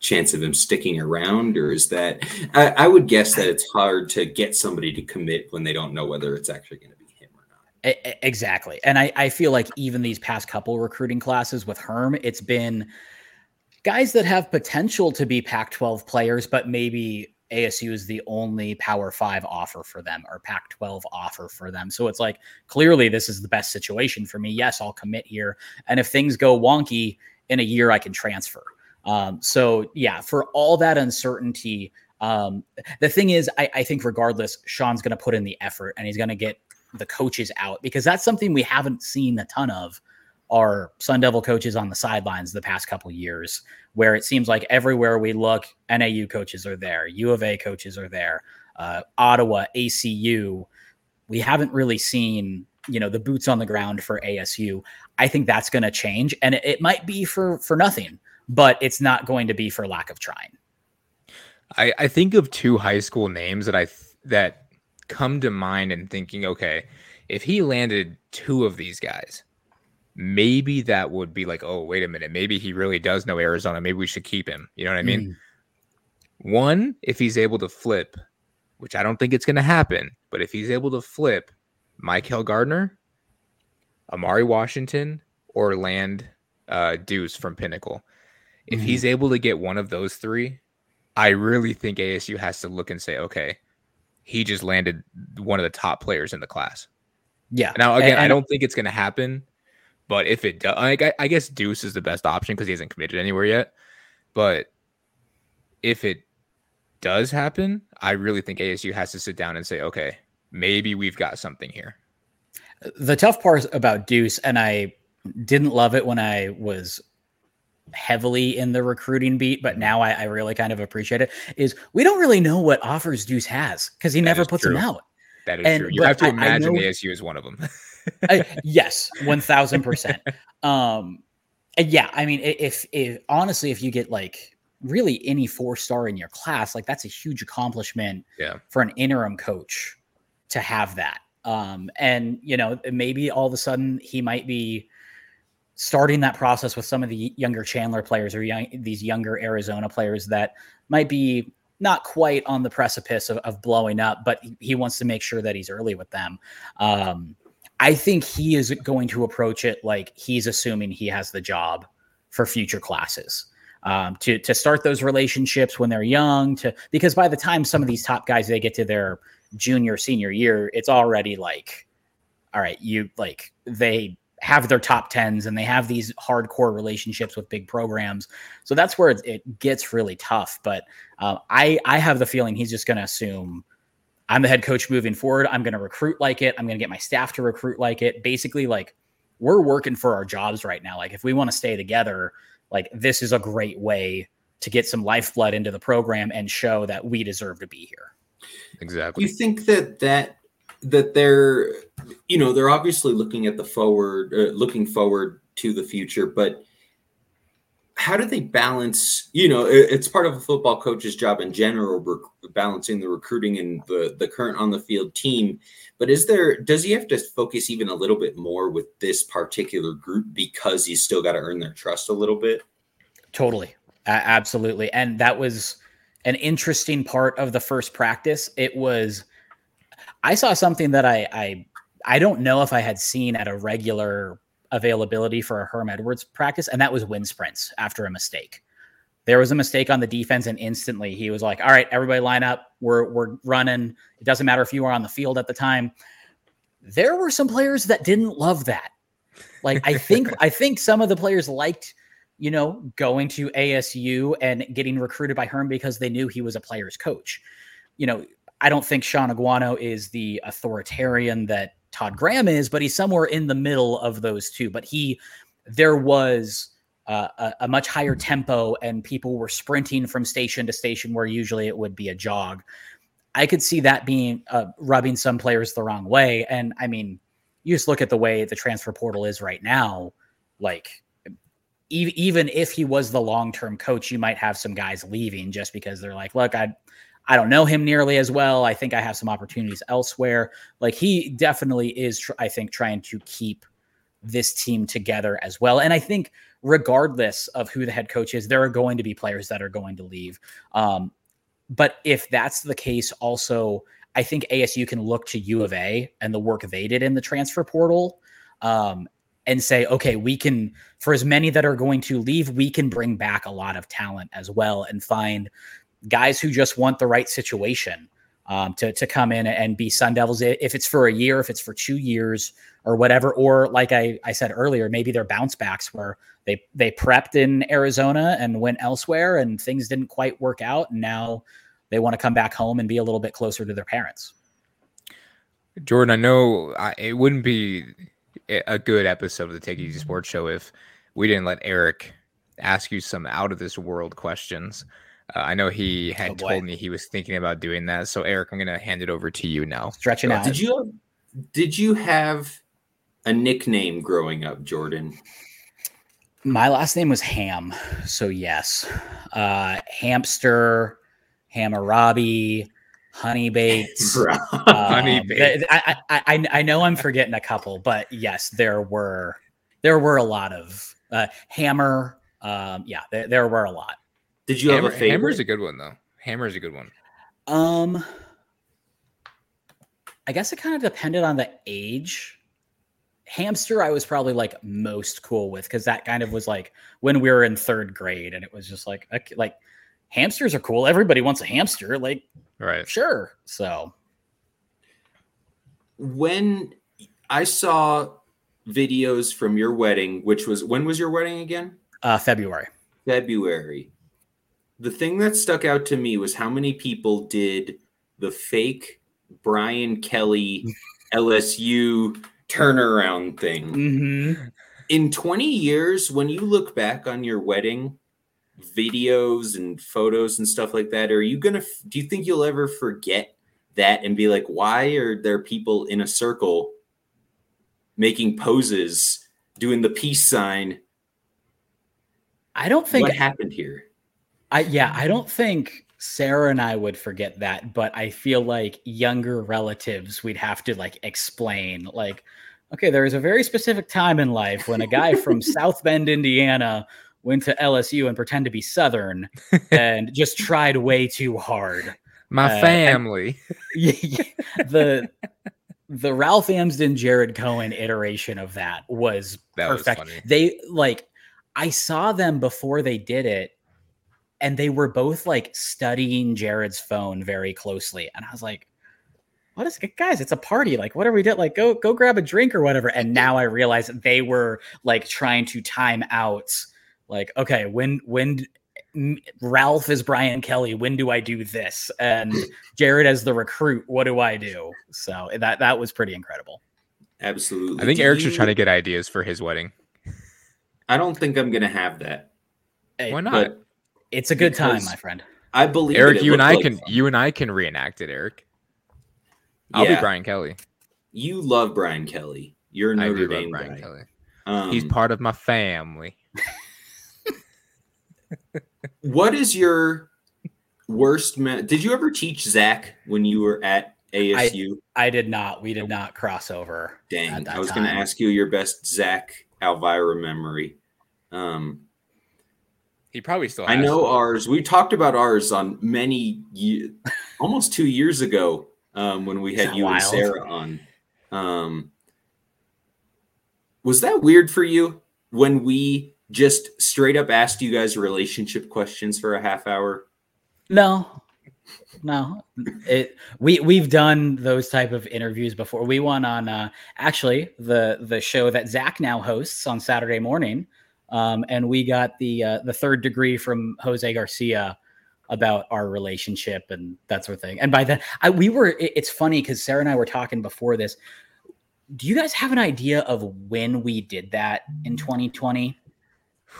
chance of him sticking around? Or is that, I, I would guess that it's hard to get somebody to commit when they don't know whether it's actually going to be him or not. Exactly. And I, I feel like even these past couple recruiting classes with Herm, it's been guys that have potential to be Pac 12 players, but maybe ASU is the only Power Five offer for them or Pac 12 offer for them. So it's like clearly this is the best situation for me. Yes, I'll commit here. And if things go wonky in a year, I can transfer. Um, so yeah, for all that uncertainty, um, the thing is, I, I think regardless, Shaun's going to put in the effort and he's going to get the coaches out because that's something we haven't seen a ton of are Sun Devil coaches on the sidelines the past couple years, where it seems like everywhere we look, NAU coaches are there, U of A coaches are there, uh, Ottawa, ACU. We haven't really seen, you know, the boots on the ground for ASU. I think that's going to change, and it, it might be for for nothing, but it's not going to be for lack of trying. I, I think of two high school names that I th- that come to mind and thinking, okay, if he landed two of these guys, maybe that would be like, oh, wait a minute, maybe he really does know Arizona. Maybe we should keep him. You know what I mean? One, if he's able to flip, which I don't think it's going to happen, but if he's able to flip Michael Gardner, Amari Washington, or land uh, Deuce from Pinnacle, if Mhm. he's able to get one of those three, I really think ASU has to look and say, okay, he just landed one of the top players in the class. Yeah. Now, again, I And- don't think it's going to happen, but if it does, I, I guess Deuce is the best option because he hasn't committed anywhere yet. But if it does happen, I really think ASU has to sit down and say, okay, maybe we've got something here. the tough part about Deuce, and I didn't love it when I was heavily in the recruiting beat, but now I, I really kind of appreciate it. Is we don't really know what offers Deuce has because he That never puts true. them out. That is And- true. You have to I- I imagine know- ASU is one of them. Uh, yes, one thousand percent. Um, yeah, I mean, if if honestly, if you get like really any four star in your class, like that's a huge accomplishment. Yeah. for an interim coach to have that. Um, and you know, maybe all of a sudden he might be starting that process with some of the younger Chandler players or young, these younger Arizona players that might be not quite on the precipice of, of blowing up, but he- he wants to make sure that he's early with them. Um, I think he is going to approach it like he's assuming he has the job for future classes. um, to to start those relationships when they're young. To because by the time some of these top guys they get to their junior senior year, it's already like, all right, you like they have their top tens and they have these hardcore relationships with big programs. So that's where it, it gets really tough. But uh, I I have the feeling he's just going to assume I'm the head coach moving forward. I'm going to recruit like it. I'm going to get my staff to recruit like it. Basically, like we're working for our jobs right now. Like if we want to stay together, like this is a great way to get some lifeblood into the program and show that we deserve to be here. Exactly. You think that that that they're you know they're obviously looking at the forward uh, looking forward to the future but how do they balance you know it, it's part of a football coach's job in general rec- balancing the recruiting and the the current on the field team. But is there does he have to focus even a little bit more with this particular group because he's still got to earn their trust a little bit? Totally. Absolutely. And that was an interesting part of the first practice. It was I saw something that I I I don't know if I had seen at a regular availability for a Herm Edwards practice, and that was wind sprints after a mistake. There was a mistake on the defense, and instantly he was like, "All right, everybody line up. We're we're running. It doesn't matter if you are on the field at the time." There were some players that didn't love that. Like I think I think some of the players liked, you know, going to ASU and getting recruited by Herm because they knew he was a player's coach. You know, I don't think Shaun Aguano is the authoritarian that Todd Graham is, but he's somewhere in the middle of those two. But he, there was uh, a, a, much higher tempo, and people were sprinting from station to station where usually it would be a jog. I could see that being uh, rubbing some players the wrong way. And I mean, you just look at the way the transfer portal is right now. Like, e- even if he was the long term coach, you might have some guys leaving just because they're like, look, I I don't know him nearly as well. I think I have some opportunities elsewhere. Like he definitely is, tr- I think, trying to keep this team together as well. And I think, regardless of who the head coach is, there are going to be players that are going to leave. Um, but if that's the case, also, I think ASU can look to U of A and the work they did in the transfer portal um, and say, okay, we can, for as many that are going to leave, we can bring back a lot of talent as well and find guys who just want the right situation um, to, to come in and be Sun Devils, if it's for a year, if it's for two years or whatever, or like I, I said earlier, maybe they're bounce backs where they, they prepped in Arizona and went elsewhere and things didn't quite work out. And now they want to come back home and be a little bit closer to their parents. Jordan, I know I, it wouldn't be a good episode of the Take Easy Sports Show if we didn't let Eric ask you some out of this world questions. Uh, I know he had oh told me he was thinking about doing that. So Eric, I'm gonna hand it over to you now. Stretching out. Did you did you have a nickname growing up, Jordan? My last name was Ham, so yes. Uh, hamster, Hammurabi, Honey Bates. um, honey Bates. I, I, I, I know I'm forgetting a couple, but yes, there were there were a lot of uh, Hammer. Um, yeah, there, there were a lot. Did you Hammer, have a favorite? Hammer's a good one though. Hammer's a good one. Um, I guess it kind of depended on the age. Hamster, I was probably like most cool with because that kind of was like when we were in third grade, and it was just like like hamsters are cool. Everybody wants a hamster, like right? Sure. So when I saw videos from your wedding, which was when was your wedding again? Uh, February. February the thing that stuck out to me was how many people did the fake Brian Kelly LSU turnaround thing. Mm-hmm. In 20 years, when you look back on your wedding videos and photos and stuff like that, are you going to, do you think you'll ever forget that and be like, why are there people in a circle making poses, doing the peace sign? I don't think what happened here. I yeah, I don't think Sarah and I would forget that, but I feel like younger relatives we'd have to like explain like okay, there is a very specific time in life when a guy from South Bend, Indiana went to LSU and pretend to be Southern and just tried way too hard. My uh, family. Yeah, the the Ralph Amsden Jared Cohen iteration of that was that perfect. Was they like I saw them before they did it and they were both like studying Jared's phone very closely. And I was like, what is guys? It's a party. Like, what are we doing? Like, go go grab a drink or whatever. And now I realize they were like trying to time out. Like, okay, when when Ralph is Brian Kelly, when do I do this? And Jared as the recruit, what do I do? So eh, that that was pretty incredible. Absolutely. I think Do Eric's you- just trying to get ideas for his wedding. I don't think I'm gonna have that. Hey, Why not? But It's a good time, my friend. I believe Eric, you and I like can fun. you and I can reenact it, Eric. I'll Yeah. be Brian Kelly. You love Brian Kelly. You're a I Notre do love Dame Brian guy. Kelly. Um, He's part of my family. What is your worst? Me- Did you ever teach Zach when you were at ASU? I did not. We did not cross over. Dang, at that I was going to ask you your best Zach Alvira memory. Um, He probably still. I know some. ours. We talked about ours on many, ye- almost two years ago um, when we had that you and? Sarah on. Um, was that weird for you when we just straight up asked you guys relationship questions for a half hour? No, no. It we we've done those type of interviews before. We won on uh, actually the the show that Zach now hosts on Saturday morning, um, and we got the uh, the third degree from Jose Garcia about our relationship and that sort of thing. And by then, I we were. It, it's funny because Sarah and I were talking before this. Do you guys have an idea of when we did that in 2020? We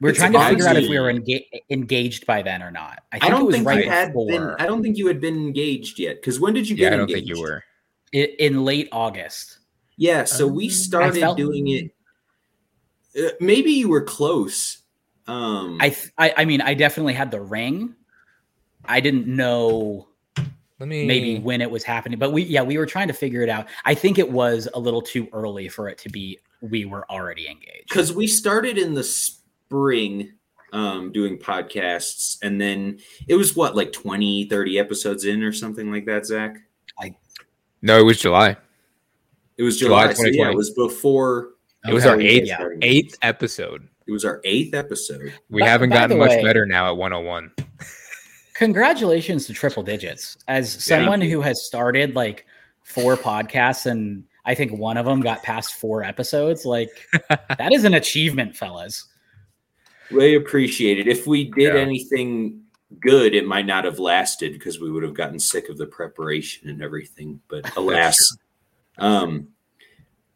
We're It's trying to figure out if we were enga- engaged by then or not. I I, think it don't was think right you had before been. I don't think you had been engaged yet. Because when did you Yeah, get I don't engaged? think you were. i- in late August. Yeah, so Um, we started felt- doing it. Uh, maybe you were close. Um, I, th- I I mean, I definitely had the ring. I didn't know Let me maybe when it was happening, but we yeah we were trying to figure it out. I think it was a little too early for it to be we were already engaged. because we started in the spring um, doing podcasts and then it was what like 20 30 episodes in or something like that zach No, it was July. it was July july, so yeah it was before It was our eighth Yeah. eighth episode. it was our eighth episode We By- haven't gotten much way- better now at 101. Congratulations to triple digits as someone you. who has started like four podcasts and I think one of them got past four episodes. Like that is an achievement, fellas. we appreciate it if we did Yeah. anything good it might not have lasted because we would have gotten sick of the preparation and everything but alas um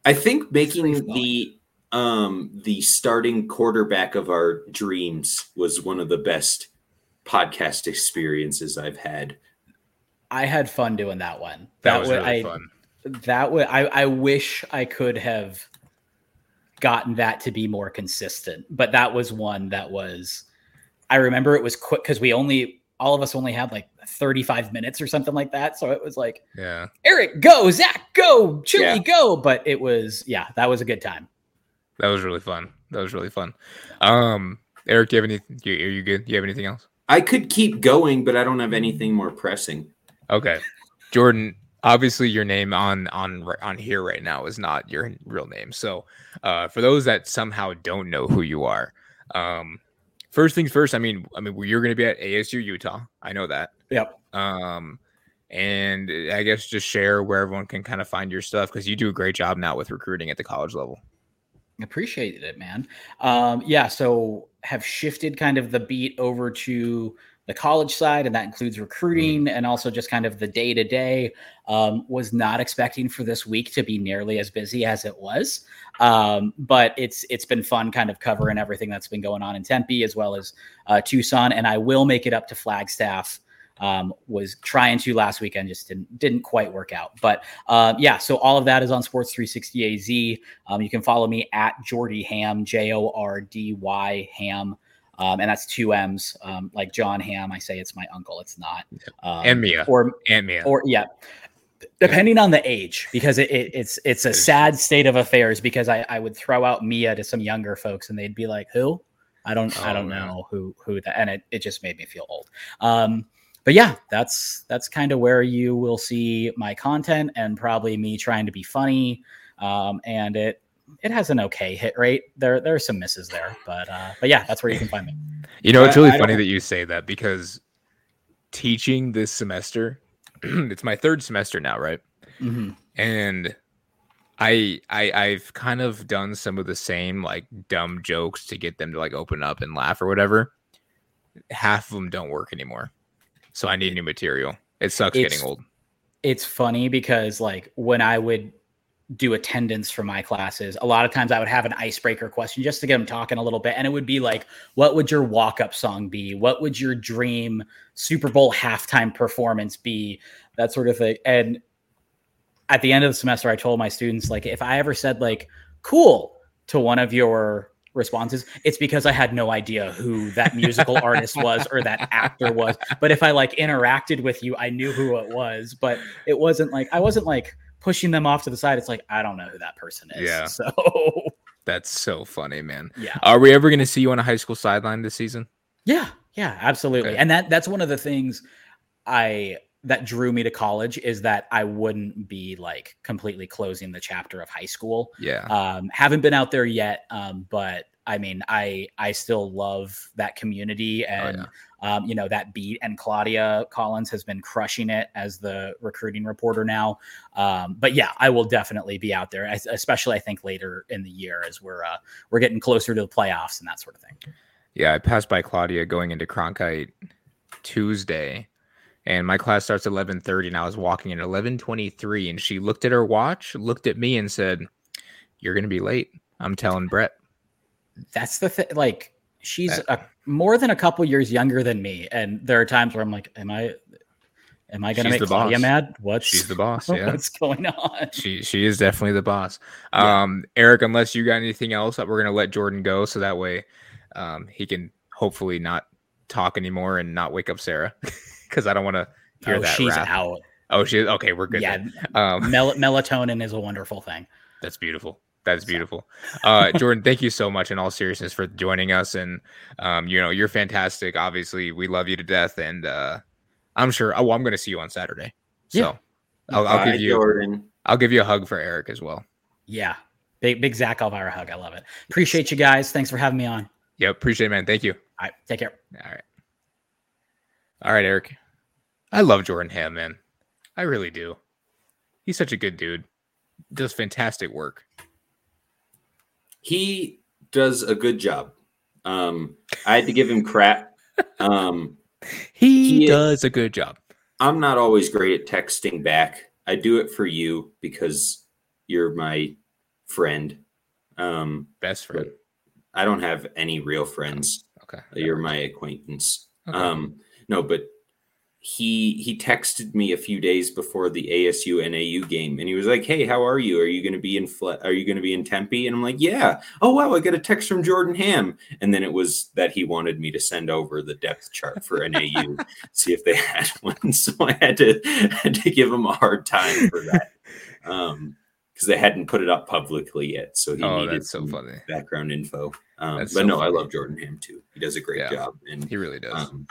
i think making the um the starting quarterback of our dreams was one of the best podcast experiences i've had I had fun doing that one. That, was wa- really I, fun. that would I, I wish I could have gotten that to be more consistent, but that was one that was I remember it was quick because we only all of us only had like 35 minutes or something like that. So it was like Yeah. Eric, go, Zach, go, Chili, Yeah. go. But it was, yeah, that was a good time. That was really fun. That was really fun. Um, Eric, do you have any? You, are you good? Do you have anything else? i could keep going but i don't have anything more pressing Okay, Jordan. Obviously, your name on on on here right now is not your real name. So, uh, for those that somehow don't know who you are, um, first things first. I mean, I mean, you're going to be at ASU Utah. I know that. Yep. Um, and I guess just share where everyone can kind of find your stuff because you do a great job now with recruiting at the college level. Appreciated it, man. Um, yeah, so have shifted kind of the beat over to the college side, and that includes recruiting and also just kind of the day to day. Was not expecting for this week to be nearly as busy as it was, um, but it's it's been fun, kind of covering everything that's been going on in Tempe as well as uh, Tucson, and I will make it up to Flagstaff. Um, was trying to last weekend, just didn't didn't quite work out. But uh, yeah, so all of that is on Sports 360 AZ. Um, you can follow me at Jordy Ham, J O R D Y Ham. Um, and that's two M's, um, like Jon Hamm. I say it's my uncle. It's not. Um, And Mia. Or, And Mia. or yeah, depending on the age, because it, it, it's it's a sad state of affairs. Because I, I would throw out Mia to some younger folks, and they'd be like, "Who? I don't I Oh, don't man. know who who that." And it, it just made me feel old. Um, but yeah, that's that's kind of where you will see my content and probably me trying to be funny. Um, and it it has an okay hit rate. There there are some misses there, but uh, but yeah, that's where you can find me. You know, it's really I funny don't- that you say that because teaching this semester, it's my third semester now, right? Mhm. and I I I've kind of done some of the same like dumb jokes to get them to like open up and laugh or whatever. Half of them don't work anymore. So I need new material. It sucks It's- getting old. It's funny because like when I would do attendance for my classes, a lot of times I would have an icebreaker question just to get them talking a little bit, and it would be like, "What would your walk-up song be? What would your dream Super Bowl halftime performance be?" That sort of thing. And at the end of the semester, I told my students like, if I ever said like "cool" to one of your responses, it's because I had no idea who that musical artist was or that actor was. But if I like interacted with you, I knew who it was. But it wasn't like I wasn't like pushing them off to the side. It's like I don't know who that person is. Yeah. So That's so funny, man. yeah. Are we ever going to see you on a high school sideline this season? Yeah, yeah, absolutely. Okay. And that that's one of the things I that drew me to college is that I wouldn't be like completely closing the chapter of high school. Yeah. Um, haven't been out there yet, um, but I mean, I I still love that community and um, you know that beat. And Claudia Collins has been crushing it as the recruiting reporter now. Um, but yeah, I will definitely be out there, especially I think later in the year as we're uh, we're getting closer to the playoffs and that sort of thing. Yeah, I passed by Claudia going into Cronkite Tuesday, and my class starts at eleven thirty, and I was walking twenty three, and she looked at her watch, looked at me, and said, "You're gonna be late." I'm telling Brett. that's the thing like she's a, more than a couple years younger than me and there are times where i'm like am i am i gonna She's make the claudia boss. mad what's She's the boss. Yeah, what's going on she she is definitely the boss. Yeah. Um, Eric, unless you got anything else, that we're gonna let Jordan go, so that way, um, he can hopefully not talk anymore and not wake up Sarah, because I don't want to hear oh that. she's rap. out Oh, she okay. We're good. yeah. Um, mel- melatonin is a wonderful thing That's beautiful. That's beautiful. Uh, Jordan, thank you so much in all seriousness for joining us. And, um, you know, you're fantastic. Obviously, we love you to death. And uh, I'm sure, oh, well, I'm going to see you on Saturday. So Yeah. I'll, I'll Bye, give you, Jordan. I'll give you a hug for Eric as well. yeah big big zach alvira hug i love it appreciate you guys thanks for having me on all Yep. Appreciate it, man. Thank you. right take care All right. All right, Eric. I love Jordan Ham, man. I really do. He's such a good dude. Does fantastic work. He does a good job. Um, I had to give him crap. Um, He He- does a good job. I'm not always great at texting back. I do it for you because you're my friend. Um, Best friend. I don't have any real friends. Okay. You're my acquaintance. Okay. Um, no, but he he texted me a few days before the ASU NAU game, and he was like, "Hey, how are you? Are you going to be in Fle- Are you going to be in Tempe?" And I'm like, "Yeah." Oh wow, I got a text from Jordan Ham, and then it was that he wanted me to send over the depth chart for NAU, see if they had one. So I had to had to give him a hard time for that, um, because they hadn't put it up publicly yet. So he oh, needed so some funny. background info. Um, but so no, I love Jordan Ham too. He does a great Yeah. job, and He really does. um,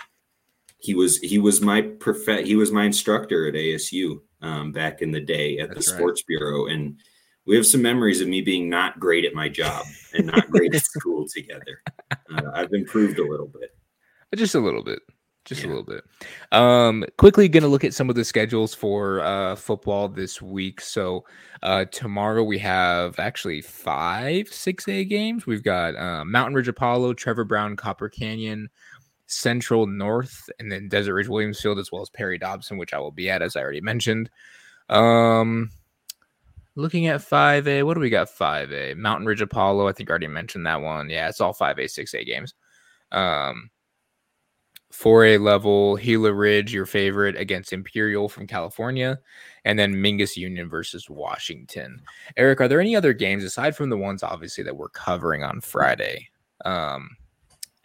he was he was my prof- he was my instructor at ASU um, back in the day at That's the right. sports bureau, and we have some memories of me being not great at my job and not great at school together. Uh, I've improved a little bit. just a little bit just a little bit um quickly gonna look at some of the schedules for uh football this week so uh tomorrow we have actually five 6a games we've got uh, mountain ridge apollo trevor browne copper canyon central north and then desert ridge williamsfield as well as perry dobson which i will be at as i already mentioned. Um looking at 5a what do we got? 5a mountain ridge apollo. I think I already mentioned that one. Yeah it's all 5a 6a games. Um 4A level, Gila Ridge, your favorite against Imperial from California, and then Mingus Union versus Washington. Eric, are there any other games aside from the ones obviously that we're covering on Friday? Um,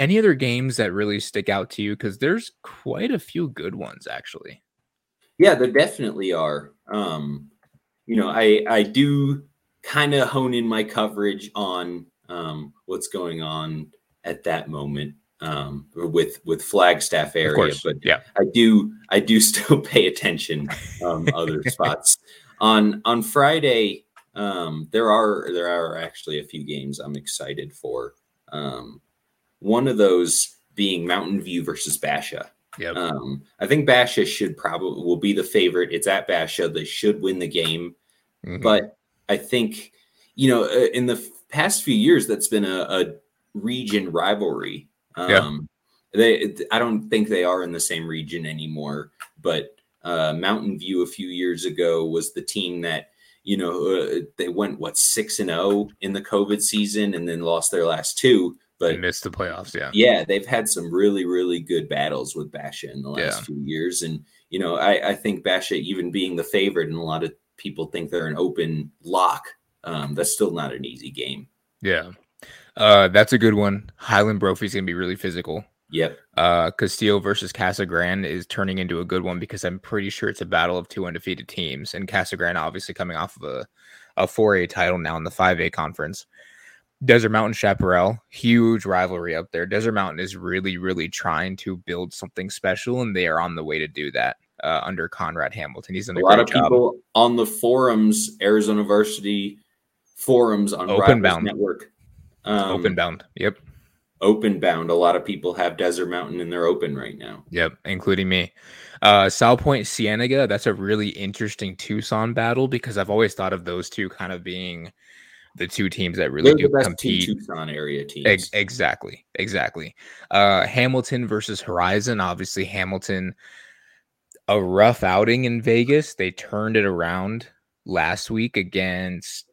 any other games that really stick out to you? Because there's quite a few good ones actually. Yeah, there definitely are. Um, you know, I I do kind of hone in my coverage on um, what's going on at that moment um, with with Flagstaff area, but yeah, I do I do still pay attention um, other spots. On on Friday, Um, there are there are actually a few games I'm excited for. Um, one of those being Mountain View versus Basha. Yep. Um, I think Basha should probably will be the favorite. It's at Basha. They should win the game. Mhm. But I think, you know, uh, in the past few years, that's been a, a region rivalry. Um, Yeah. They, I don't think they are in the same region anymore. But uh, Mountain View a few years ago was the team that, you know, uh, they went what six and zero in the COVID season, and then lost their last two. But missed the playoffs. Yeah. yeah, they've had some really, really good battles with Basha in the last Yeah. few years. And, you know, I, I think Basha, even being the favorite, and a lot of people think they're an open lock, um, that's still not an easy game. Yeah. Uh, that's a good one. Highland Brophy's gonna be really physical. Yep. Uh, Casteel versus Casa Grande is turning into a good one because I'm pretty sure it's a battle of two undefeated teams, and Casa Grande obviously coming off of a a 4A title now in the 5A conference. Desert Mountain Chaparral, huge rivalry up there. Desert Mountain is really, really trying to build something special, and they are on the way to do that uh, under Conrad Hamilton. He's done A a, lot of job. people on the forums, Arizona Varsity forums on Open Rivals bound. Network. Um, Open bound. Yep. open bound. A lot of people have Desert Mountain in their open right now. Yep, including me. Uh Salpointe Cienega, that's a really interesting Tucson battle because I've always thought of those two kind of being the two teams that really They're do the compete. Tucson area teams. Ex- exactly, exactly. Uh Hamilton versus Horizon, obviously Hamilton a rough outing in Vegas. They turned it around last week against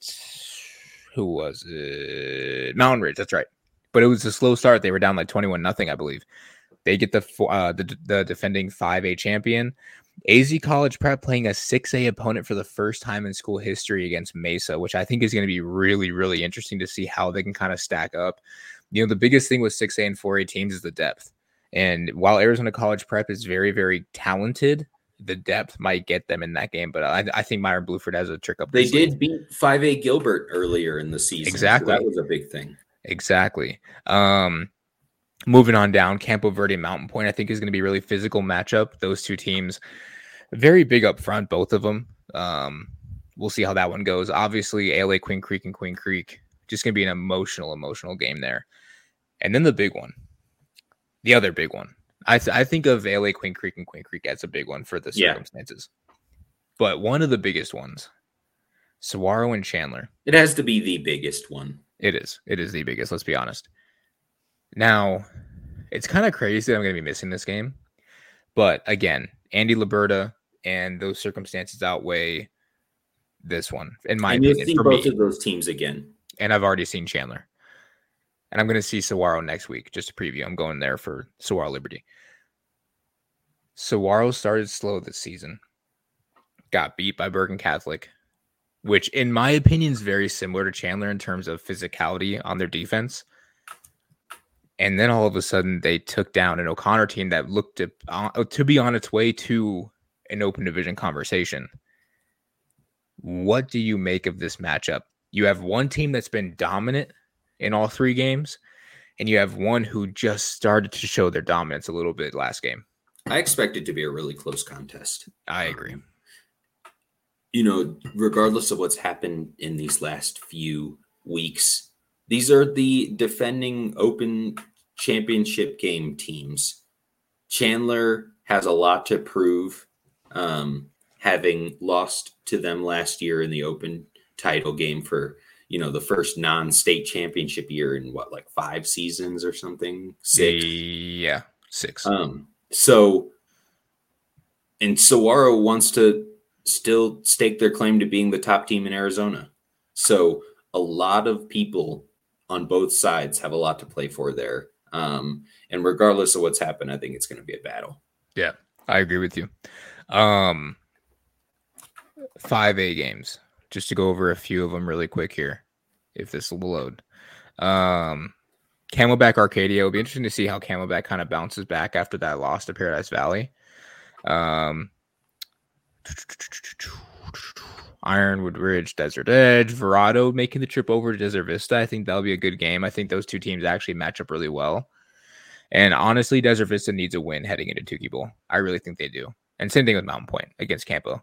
who was it? Mountain Ridge, that's right. But it was a slow start. They were down like 21 nothing, I believe. They get the uh, the, the defending 5A champion. AZ College Prep playing a 6A opponent for the first time in school history against Mesa, which I think is going to be really, really interesting to see how they can kind of stack up. You know, the biggest thing with 6A and 4A teams is the depth. And while Arizona College Prep is very, very talented, the depth might get them in that game. But I, I think Myron Bluford has a trick up. They did beat 5A Gilbert earlier in the season. so Exactly. that was a big thing. Exactly. Um, moving on down, Campo Verde Mountain Pointe, I think is going to be a really physical matchup. Those two teams, very big up front, both of them. Um, we'll see how that one goes. Obviously, ALA Queen Creek and Queen Creek, just going to be an emotional, emotional game there. And then the big one, the other big one. I, th- I think of ALA Queen Creek and Queen Creek as a big one for the Yeah. circumstances. But one of the biggest ones, Saguaro and Chandler. It has to be the biggest one. It is. It is the biggest. Let's be honest. Now, it's kind of crazy that I'm going to be missing this game, but again, Andy Liberta and those circumstances outweigh this one, in my and opinion, see for both me. of those teams again. And I've already seen Chandler, and I'm going to see Saguaro next week. Just a preview. I'm going there for Saguaro Liberty. Saguaro started slow this season, got beat by Bergen Catholic, which, in my opinion, is very similar to Chandler in terms of physicality on their defense. And then all of a sudden, they took down an O'Connor team that looked to, uh, to be on its way to an open division conversation. What do you make of this matchup? You have one team that's been dominant in all three games, and you have one who just started to show their dominance a little bit last game. I expect it to be a really close contest. I agree. Um, you know, regardless of what's happened in these last few weeks, these are the defending open championship game teams. Chandler has a lot to prove, um, having lost to them last year in the open title game for you know the first non-state championship year in what like five seasons or something six Yeah, six. um, so, and Saguaro wants to still stake their claim to being the top team in Arizona. So, a lot of people on both sides have a lot to play for there. Um, and regardless of what's happened, I think it's going to be a battle. Yeah, I agree with you. Um, five A games. Just to go over a few of them really quick here, if this will load. Um, Camelback Arcadia. It'll be interesting to see how Camelback kind of bounces back after that loss to Paradise Valley. Um, Ironwood Ridge, Desert Edge, Verrado making the trip over to Desert Vista. I think that'll be a good game. I think those two teams actually match up really well. And honestly, Desert Vista needs a win heading into Tukee Bowl. I really think they do. And same thing with Mountain Pointe against Campo.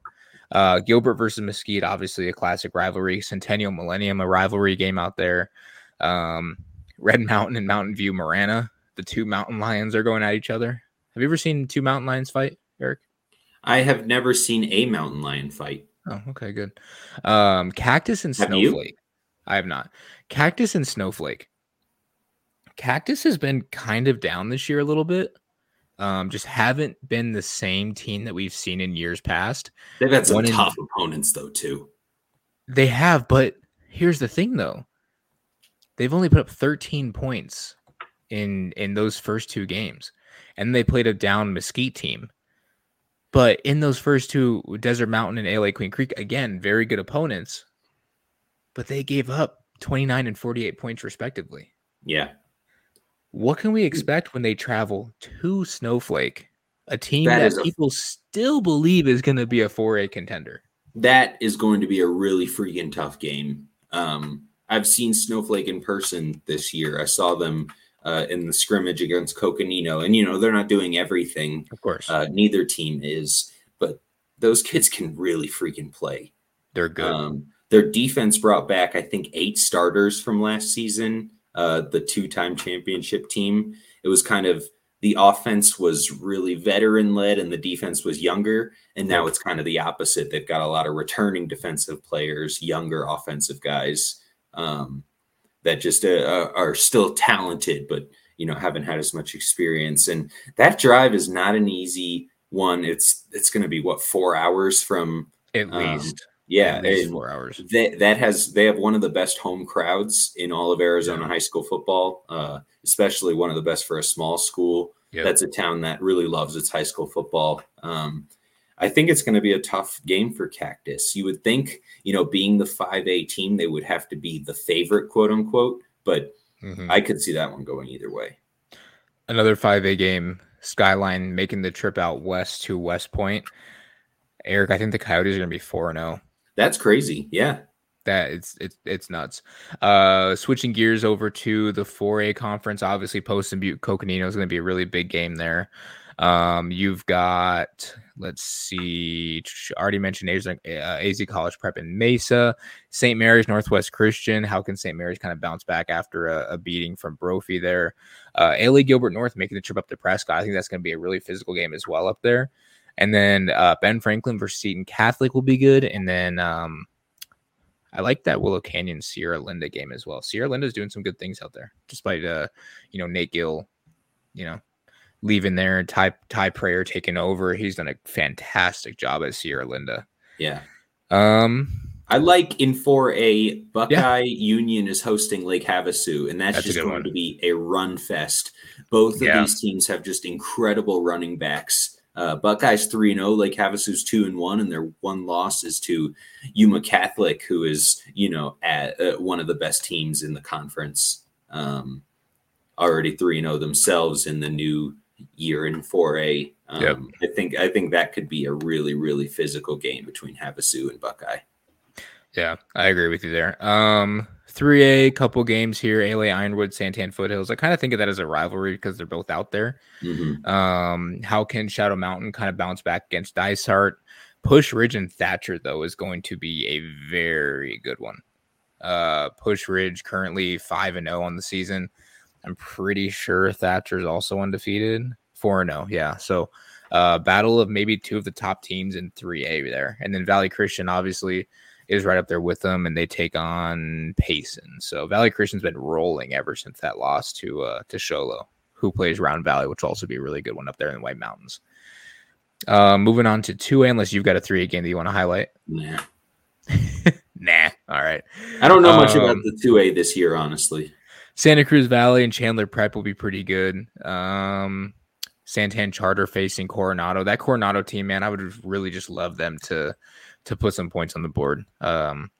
Uh, Gilbert versus Mesquite, obviously a classic rivalry. Centennial Millennium, a rivalry game out there. Um, Red Mountain and Mountain View Marana, the two mountain lions are going at each other. Have you ever seen two mountain lions fight, Eric? I have never seen a mountain lion fight. Oh, okay, good. Um, Cactus and Have you? Snowflake. I have not. Cactus and Snowflake. Cactus has been kind of down this year a little bit. Um, just haven't been the same team that we've seen in years past. They've had some One in- tough opponents though too. They have, but here's the thing though. They've only put up 13 points in in those first two games. And they played a down Mesquite team. But in those first two, Desert Mountain and LA Queen Creek, again, very good opponents. But they gave up 29 and 48 points respectively. Yeah. What can we expect when they travel to Snowflake, a team That that, is a- people still believe is going to be a 4A contender? that is going to be a really freaking tough game. Um, I've seen Snowflake in person this year. I saw them uh, in the scrimmage against Coconino, and you know they're not doing everything. Of course, Uh, neither team is, but those kids can really freaking play. they're good. Um, their defense brought back, I think, eight starters from last season. Uh, the two-time championship team. It was kind of the offense was really veteran led, and the defense was younger. And now it's kind of the opposite. They've got a lot of returning defensive players, younger offensive guys um, that just uh, uh, are still talented, but you know haven't had as much experience. And that drive is not an easy one. It's it's going to be what four hours from At um, least, yeah, at least four hours. that that has they have one of the best home crowds in all of Arizona high school football, uh, especially one of the best for a small school. Yep. That's a town that really loves its high school football. Um, I think it's going to be a tough game for Cactus. You would think, you know, being the five A team, they would have to be the favorite, quote unquote. But Mhm. I could see that one going either way. Another 5A game, Skyline making the trip out west to West Point. Eric, I think the Coyotes are going to be 4 0. That's crazy. Yeah, that it's it's it's nuts. Uh switching gears over to the 4A conference, obviously Poston Butte Coconino is going to be a really big game there. Um you've got let's see already mentioned AZ, uh, AZ College Prep in Mesa, St. Mary's Northwest Christian. How can St. Mary's kind of bounce back after a, a beating from Brophy there? Uh LA Gilbert North making the trip up to Prescott. I think that's going to be a really physical game as well up there. And then uh, Ben Franklin versus Seton Catholic will be good. And then um, I like that Willow Canyon Sierra Linda game as well. Sierra Linda's doing some good things out there, despite uh, you know, Nate Gill, you know, leaving there, Ty Ty Prayer taking over. He's done a fantastic job at Sierra Linda. yeah. Um, I like in 4A, Buckeye Union is hosting Lake Havasu, and that's, That's just going one. to be a run fest. Both of Yeah. these teams have just incredible running backs. Uh, Buckeyes 3 0, Lake Havasu's 2 and 1, and their one loss is to Yuma Catholic, who is, you know, at, uh, one of the best teams in the conference. Um, already 3 0 themselves in the new year in 4A. Um, Yep. I think I think that could be a really, really physical game between Havasu and Buckeye. yeah, I agree with you there. Um, 3A couple games here, LA Ironwood, Santan Foothills. I kind of think of that as a rivalry because they're both out there. Mhm. Um, how can Shadow Mountain kind of bounce back against Dysart? Pusch Ridge and Thatcher, though, is going to be a very good one. Uh, Pusch Ridge currently 5 and 0 on the season. I'm pretty sure Thatcher's also undefeated. 4 and 0, yeah. So, uh, battle of maybe two of the top teams in 3A there. And then Valley Christian, obviously, is right up there with them, and they take on Payson. So, Valley Christian's been rolling ever since that loss to uh, to Show Low who plays Round Valley, which will also be a really good one up there in the White Mountains. Uh, moving on to two A, unless you've got a three A game that you want to highlight. Nah. Nah. All right. I don't know much about Um, the 2A this year, honestly. Santa Cruz Valley and Chandler Prep will be pretty good. Um, Santan Charter facing Coronado. That Coronado team, man, I would really just love them to to put some points on the board. Um,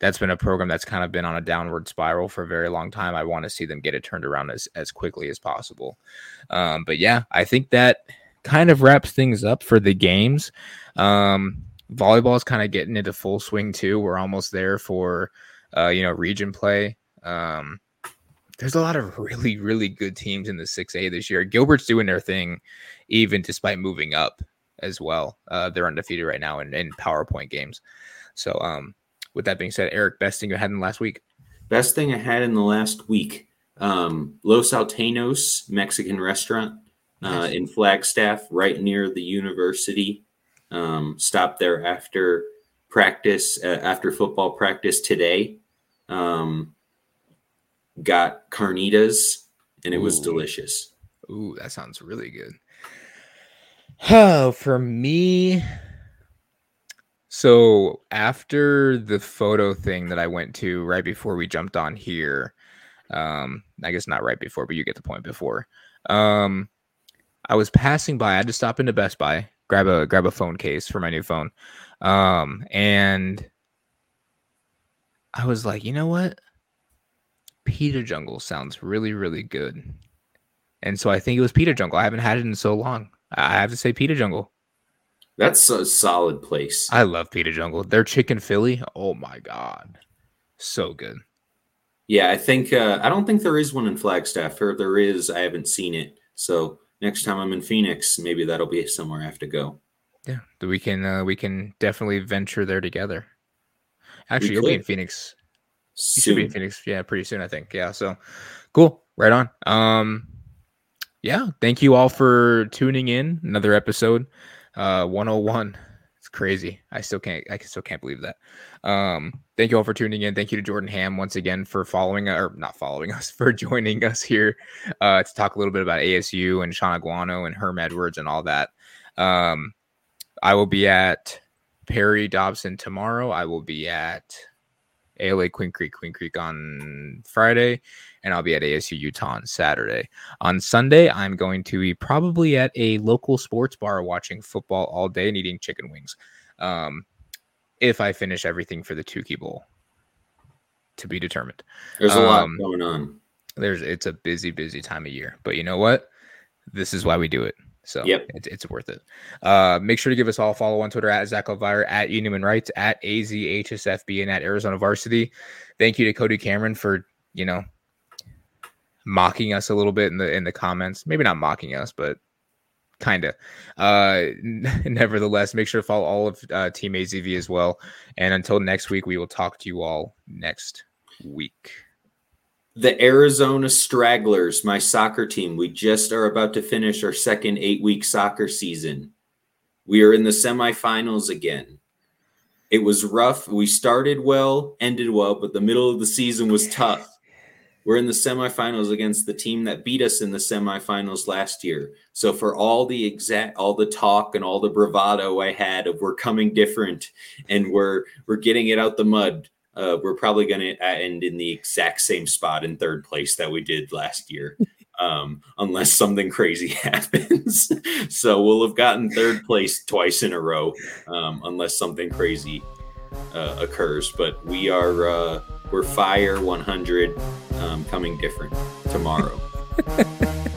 that's been a program that's kind of been on a downward spiral for a very long time. I want to see them get it turned around as as quickly as possible. Um, but yeah, I think that kind of wraps things up for the games. Um, volleyball is kind of getting into full swing too. We're almost there for uh, you know region play. Um, there's a lot of really, really good teams in the 6A this year. Gilbert's doing their thing, even despite moving up. as well. Uh, they're undefeated right now in, in PowerPoint games. So, um, with that being said, Eric, best thing you had in the last week? Best thing I had in the last week. Um, Los Altenos Mexican restaurant uh, nice. in Flagstaff, right near the university. Um, stopped there after practice, uh, after football practice today. Um, got carnitas, and it Ooh. was delicious. Ooh, that sounds really good. Oh, for me, so after the photo thing that I went to right before we jumped on here, um, I guess not right before, but you get the point before. Um, I was passing by. I had to stop into Best Buy, grab a grab a phone case for my new phone, um, and I was like, you know what? Pita Jungle sounds really really good, and so I think it was Pita Jungle. I haven't had it in so long. I have to say Pita Jungle. That's a solid place. I love Pita Jungle. Their chicken Philly, oh my god, so good. Yeah, I think uh, I don't think there is one in Flagstaff, or there is. I haven't seen it. So next time I'm in Phoenix, maybe that'll be somewhere I have to go. Yeah, we can uh, we can definitely venture there together. Actually, you'll be in Phoenix. Soon. Should be in Phoenix, yeah, pretty soon, I think. Yeah, so cool. Right on. Um, yeah, thank you all for tuning in. Another episode, uh, 101. It's crazy. I still can't. I still can't believe that. Um, thank you all for tuning in. Thank you to Jordan Ham once again for following or not following us for joining us here uh, to talk a little bit about ASU and Shaun Aguano and Herm Edwards and all that. Um, I will be at Perry Dobson tomorrow. I will be at ALA Queen Creek, Queen Creek on Friday, and I'll be at ASU Utah on Saturday. On Sunday, I'm going to be probably at a local sports bar watching football all day and eating chicken wings. Um, if I finish everything for the Tukee Bowl, to be determined. There's a um, lot going on. There's it's a busy, busy time of year, but you know what? This is why we do it. So yep. it's, it's worth it. Uh, make sure to give us all a follow on Twitter at Zach Alvira, at Uniman Rights, at AZHSFB, and at Arizona Varsity. Thank you to Cody Cameron for, you know, mocking us a little bit in the in the comments. Maybe not mocking us, but kind of. Uh, nevertheless, make sure to follow all of uh, Team AZV as well. And until next week, we will talk to you all next week the Arizona Stragglers, my soccer team. We just are about to finish our second eight week soccer season. We are in the semifinals again. It was rough. We started well, ended well, but the middle of the season was tough. We're in the semifinals against the team that beat us in the semifinals last year. So for all the exact all the talk and all the bravado I had of we're coming different and we're we're getting it out the mud, uh, we're probably going to end in the exact same spot in third place that we did last year, um, unless something crazy happens. so we'll have gotten third place twice in a row, um, unless something crazy uh, occurs. But we are uh, we're fire 100 um, coming different tomorrow.